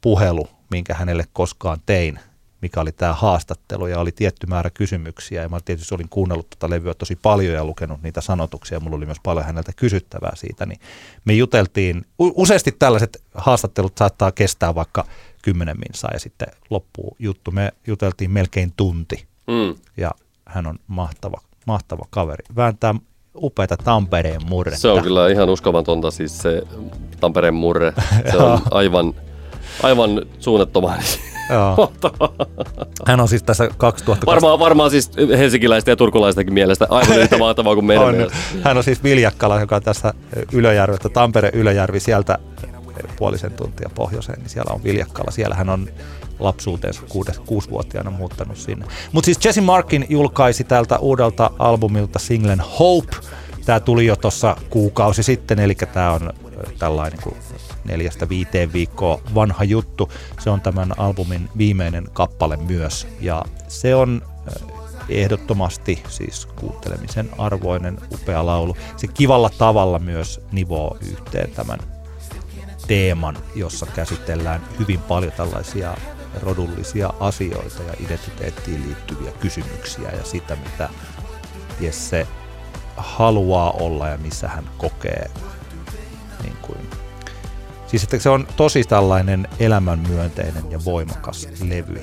puhelu, minkä hänelle koskaan tein, mikä oli tämä haastattelu ja oli tietty määrä kysymyksiä ja mä tietysti olin kuunnellut tätä levyä tosi paljon ja lukenut niitä sanotuksia ja mulla oli myös paljon häneltä kysyttävää siitä, niin me juteltiin, useasti tällaiset haastattelut saattaa kestää vaikka kymmenen minsaa ja sitten loppuu juttu. Me juteltiin melkein tunti mm. ja hän on mahtava, mahtava kaveri. Vääntää upeata Tampereen murretta. Se on kyllä ihan uskomatonta siis se Tampereen murre. Se on aivan, aivan suunnattoman Joo. Hän on siis tässä 2000... Varmaan, varmaan siis helsinkiläisten ja turkulaistenkin mielestä aivan yhtä mahtavaa kuin meidän on. mielestä. Hän on siis Viljakkala, joka on tässä Ylöjärvestä, Tampere Ylöjärvi, sieltä puolisen tuntia pohjoiseen, niin siellä on Viljakkala. Siellä hän on lapsuutensa kuudes, kuusivuotiaana muuttanut sinne. Mutta siis Jesse Markin julkaisi tältä uudelta albumilta singlen Hope. Tämä tuli jo tuossa kuukausi sitten, eli tämä on tällainen kuin neljästä viiteen viikkoa vanha juttu. Se on tämän albumin viimeinen kappale myös. Ja se on ehdottomasti siis kuuntelemisen arvoinen upea laulu. Se kivalla tavalla myös nivoo yhteen tämän teeman, jossa käsitellään hyvin paljon tällaisia rodullisia asioita ja identiteettiin liittyviä kysymyksiä ja sitä, mitä Jesse haluaa olla ja missä hän kokee. Niin kuin. Siis että se on tosi tällainen elämänmyönteinen ja voimakas levy.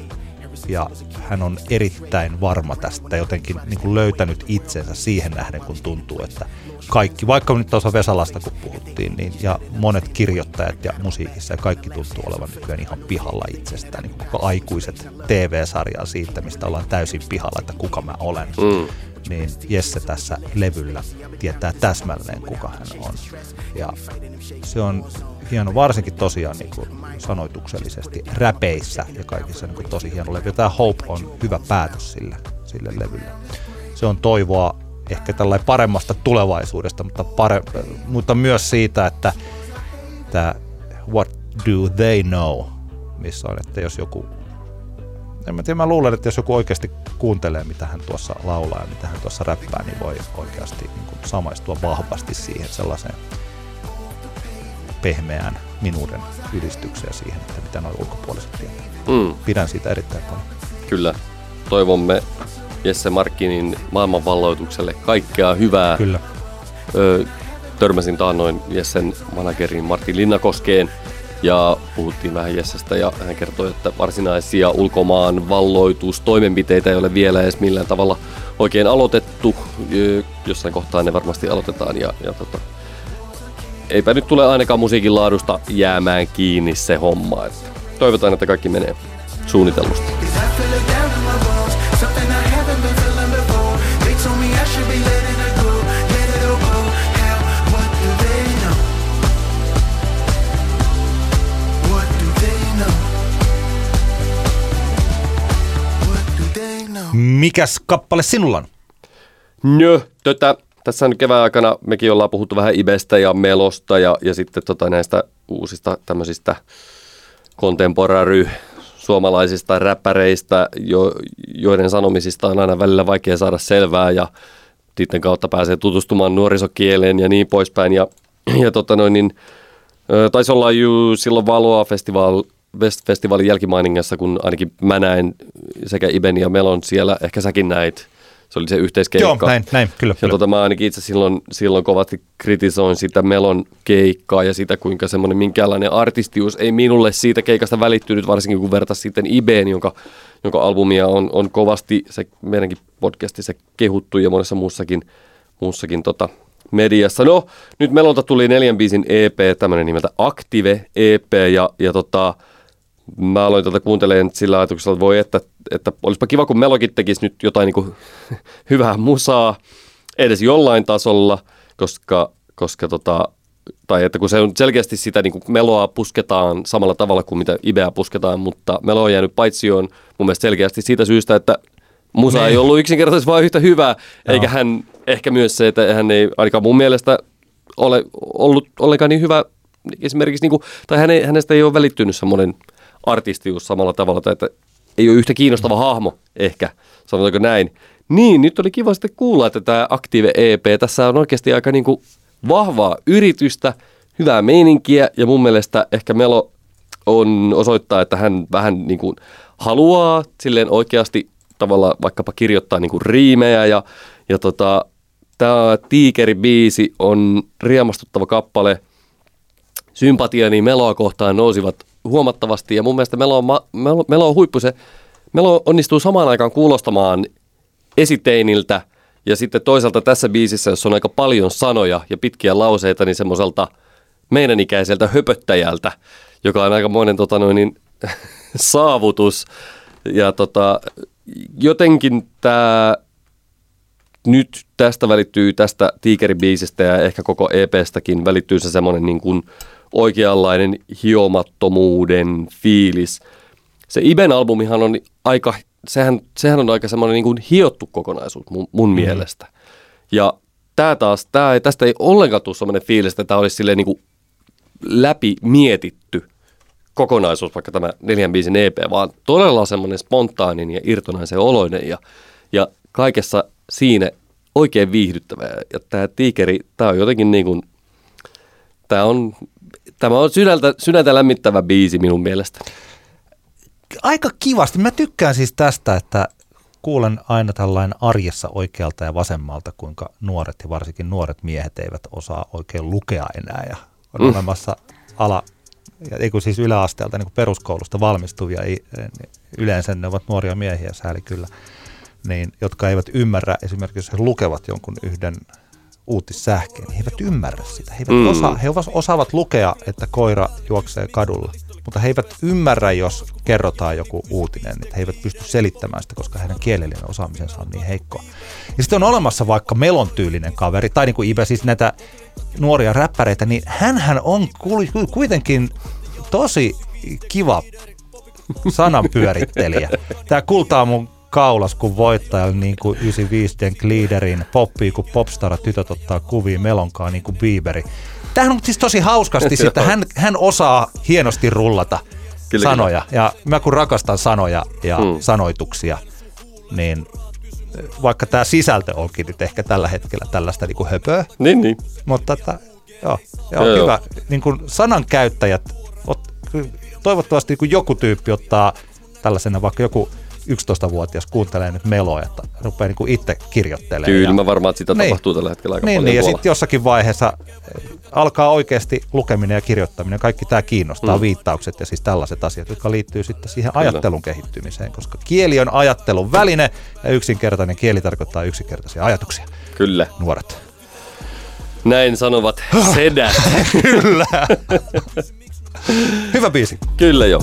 Ja hän on erittäin varma tästä, jotenkin niin kuin löytänyt itsensä siihen nähden, kun tuntuu, että kaikki, vaikka nyt tuossa Vesalasta kun puhuttiin, niin, ja monet kirjoittajat ja musiikissa ja kaikki tuntuu olevan nykyään ihan pihalla itsestään. Niin koko aikuiset TV-sarjaa siitä, mistä ollaan täysin pihalla, että kuka mä olen. Mm. niin Jesse tässä levyllä tietää täsmälleen, kuka hän on. Ja se on hieno, varsinkin tosiaan niin kuin sanoituksellisesti räpeissä ja kaikissa niin kuin tosi hieno levy. Tämä Hope on hyvä päätös sille, sille levylle. Se on toivoa ehkä tällainen paremmasta tulevaisuudesta, mutta, pare, mutta myös siitä, että tämä What Do They Know, missä on, että jos joku en mä tiedä, mä luulen, että jos joku oikeasti kuuntelee, mitä hän tuossa laulaa ja mitä hän tuossa räppää, niin voi oikeasti niin kuin samaistua vahvasti siihen sellaiseen pehmeään minuuden ylistykseen siihen, että mitä noin ulkopuoliset tietää. Mm. Pidän siitä erittäin paljon. Kyllä. Toivomme Jesse Markkinin maailmanvalloitukselle kaikkea hyvää. Kyllä. Ö, törmäsin taannoin Jessen managerin Martin Linnakoskeen ja puhuttiin vähän Jessestä ja hän kertoi, että varsinaisia ulkomaan valloitustoimenpiteitä ei ole vielä edes millään tavalla oikein aloitettu. Jossain kohtaa ne varmasti aloitetaan ja, ja tota, eipä nyt tule ainakaan musiikin laadusta jäämään kiinni se homma. Että toivotaan, että kaikki menee suunnitellusti. Mikäs kappale sinulla on? Nö, tota, tässä on kevään aikana mekin ollaan puhuttu vähän Ibestä ja Melosta ja, ja sitten tota näistä uusista tämmöisistä kontemporary suomalaisista räppäreistä, jo, joiden sanomisista on aina välillä vaikea saada selvää ja niiden kautta pääsee tutustumaan nuorisokieleen ja niin poispäin. Ja, ja tota noin, niin, taisi olla jo silloin Valoa festival, festivaalin jälkimainingassa, kun ainakin mä näin sekä Iben ja Melon siellä, ehkä säkin näit. Se oli se yhteiskeikka. Joo, näin, näin kyllä. Ja kyllä. Tota, mä ainakin itse silloin, silloin kovasti kritisoin sitä Melon keikkaa ja sitä, kuinka semmoinen minkäänlainen artistius ei minulle siitä keikasta välittynyt, varsinkin kun vertaisi sitten Ibeen, jonka, jonka albumia on, on kovasti se meidänkin podcastissa kehuttu ja monessa muussakin, muussakin tota, mediassa. No, nyt Melolta tuli neljän biisin EP, tämmöinen nimeltä Active EP, ja, ja tota, mä aloin tätä kuuntelemaan sillä ajatuksella, että voi, että, että olisipa kiva, kun Melokin tekisi nyt jotain niin kuin, hyvää musaa edes jollain tasolla, koska, koska tota, tai että kun se on selkeästi sitä niin kuin meloa pusketaan samalla tavalla kuin mitä Ibeä pusketaan, mutta melo on jäänyt paitsioon mun mielestä selkeästi siitä syystä, että musa ei niin. ollut yksinkertaisesti vain yhtä hyvää, Joo. eikä hän ehkä myös se, että hän ei ainakaan mun mielestä ole ollut ollenkaan niin hyvä esimerkiksi, niin kuin, tai häne, hänestä ei ole välittynyt semmoinen – artistius samalla tavalla, tai että ei ole yhtä kiinnostava hahmo ehkä, sanotaanko näin. Niin, nyt oli kiva sitten kuulla, että tämä Active EP, tässä on oikeasti aika niin kuin vahvaa yritystä, hyvää meininkiä ja mun mielestä ehkä Melo on osoittaa, että hän vähän niin kuin haluaa silleen oikeasti tavalla vaikkapa kirjoittaa niin kuin riimejä ja, ja tota, tämä Tiikeri-biisi on riemastuttava kappale. Sympatiani Meloa kohtaan nousivat huomattavasti. Ja mun mielestä Melo on, Melo, Melo on huippu. Se, Melo onnistuu samaan aikaan kuulostamaan esiteiniltä. Ja sitten toisaalta tässä biisissä, jos on aika paljon sanoja ja pitkiä lauseita, niin semmoiselta meidän ikäiseltä höpöttäjältä, joka on aikamoinen tota niin, saavutus. Ja tota, jotenkin tämä nyt tästä välittyy tästä Tiikeri-biisistä ja ehkä koko EPstäkin välittyy se semmoinen niin kuin, oikeanlainen hiomattomuuden fiilis. Se Iben albumihan on aika, sehän, sehän on aika semmoinen niin kuin hiottu kokonaisuus mun, mun mm. mielestä. Ja tämä taas, tää ei, tästä ei ollenkaan tule semmoinen fiilis, että tämä olisi silleen niin kuin läpi mietitty kokonaisuus, vaikka tämä neljän biisin EP, vaan todella semmoinen spontaanin ja irtonaisen oloinen ja, ja kaikessa siinä oikein viihdyttävä. Ja tämä tiikeri, tämä on jotenkin niin kuin, tämä on Tämä on sydäntä, sydäntä lämmittävä biisi minun mielestä. Aika kivasti. Mä tykkään siis tästä, että kuulen aina tällainen arjessa oikealta ja vasemmalta, kuinka nuoret ja varsinkin nuoret miehet eivät osaa oikein lukea enää ja on mm. olemassa ala, ei kun siis yläasteelta niin kuin peruskoulusta valmistuvia, yleensä ne ovat nuoria miehiä, sääli kyllä, niin, jotka eivät ymmärrä esimerkiksi, jos he lukevat jonkun yhden uutissähkeen, he eivät ymmärrä sitä. He, eivät mm. osaa, he osaavat lukea, että koira juoksee kadulla, mutta he eivät ymmärrä, jos kerrotaan joku uutinen, että he eivät pysty selittämään sitä, koska heidän kielellinen osaamisensa on niin heikkoa. Ja sitten on olemassa vaikka melon tyylinen kaveri, tai niin kuin Ibe, siis näitä nuoria räppäreitä, niin hän on kuitenkin tosi kiva sananpyörittelijä. Tämä kultaa mun kaulas, kun voittajalla niin kuin 95 Den Gliederin poppii, kun popstara tytöt ottaa kuvia melonkaan niin kuin Bieberi. Tämähän on siis tosi hauskasti, että hän, hän osaa hienosti rullata kyllä, sanoja. Kyllä. Ja mä kun rakastan sanoja ja hmm. sanoituksia, niin vaikka tämä sisältö onkin nyt ehkä tällä hetkellä tällaista niin kuin höpöä. Niin, niin. Mutta että, joo, joo, joo, hyvä. Niin kuin sanan käyttäjät, toivottavasti niin kuin joku tyyppi ottaa tällaisena vaikka joku 11-vuotias kuuntelee nyt meloa, että rupeaa niin itse kirjoittelemaan. Kyllä, ja... mä varmaan, että sitä niin. tapahtuu tällä hetkellä aika niin, paljon. Niin, ja sitten jossakin vaiheessa eh, alkaa oikeasti lukeminen ja kirjoittaminen. Kaikki tämä kiinnostaa, mm. viittaukset ja siis tällaiset asiat, jotka liittyy sitten siihen Kyllä. ajattelun kehittymiseen, koska kieli on ajattelun väline ja yksinkertainen kieli tarkoittaa yksinkertaisia ajatuksia. Kyllä. Nuoret. Näin sanovat sedät. Kyllä. Hyvä biisi. Kyllä jo.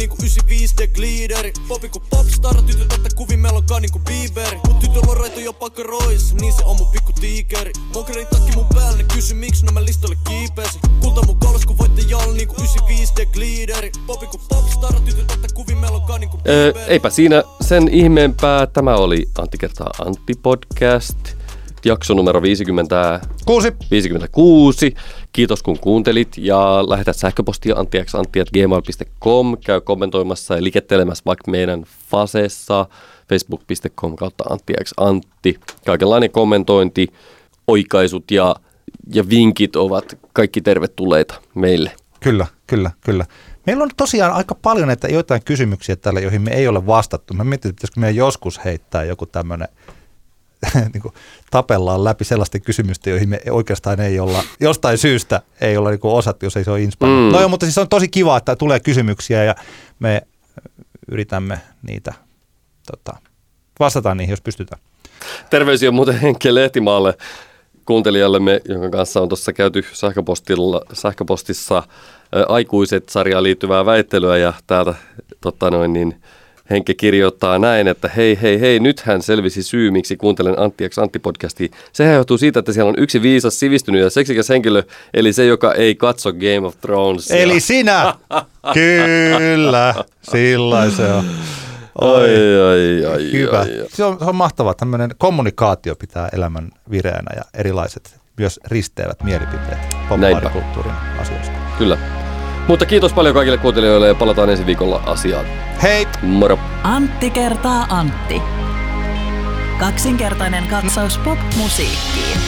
Niinku 95 de gliideri. Popi ku popstar, tytöt ottaa kuvin melonkaan niinku Bieberi Mut tytöllä on raito jopa rois, niin se on mun pikku tiikeri. Monkerin takki mun päällä, ne kysy miksi no mä listolle kiipesi. Kulta mun kaulas ku jal niinku 95 de gliideri. Popi ku popstar, tytöt ottaa kuvin melonkaan niinku Bieberi öö, Eipä siinä sen ihmeempää, tämä oli Antti kertaa Antti podcast jakso numero 50, 6. 56. Kiitos kun kuuntelit ja lähetät sähköpostia anttiaxantti.gmail.com. Käy kommentoimassa ja likettelemässä vaikka meidän fasessa facebook.com kautta anttiaxantti. Kaikenlainen kommentointi, oikaisut ja, ja vinkit ovat kaikki tervetulleita meille. Kyllä, kyllä, kyllä. Meillä on tosiaan aika paljon näitä joitain kysymyksiä täällä, joihin me ei ole vastattu. Mä mietin, että pitäisikö meidän joskus heittää joku tämmöinen niin kuin, tapellaan läpi sellaisten kysymysten, joihin me oikeastaan ei olla, jostain syystä ei olla niin osattu, jos ei se ole inspannut. Mm. No joo, mutta siis on tosi kiva, että tulee kysymyksiä ja me yritämme niitä, tota, vastataan niihin, jos pystytään. Terveisiä muuten Henkke Lehtimaalle kuuntelijallemme, jonka kanssa on tuossa käyty sähköpostilla, sähköpostissa ä, aikuiset sarjaan liittyvää väittelyä ja täältä totta noin, niin, Henke kirjoittaa näin, että hei, hei, hei, nythän selvisi syy, miksi kuuntelen Antti X Antti-podcastia. Sehän johtuu siitä, että siellä on yksi viisas, sivistynyt ja seksikäs henkilö, eli se, joka ei katso Game of Thrones. Eli sinä! Kyllä, sillä se on. Oi, oi, oi, Hyvä. Oi, oi. Se, on, se on mahtavaa. Tämmöinen kommunikaatio pitää elämän vireänä ja erilaiset myös risteävät mielipiteet populaarikulttuurin asioista. Kyllä. Mutta kiitos paljon kaikille kuuntelijoille ja palataan ensi viikolla asiaan. Hei! Moro! Antti kertaa Antti. Kaksinkertainen katsaus pop-musiikkiin.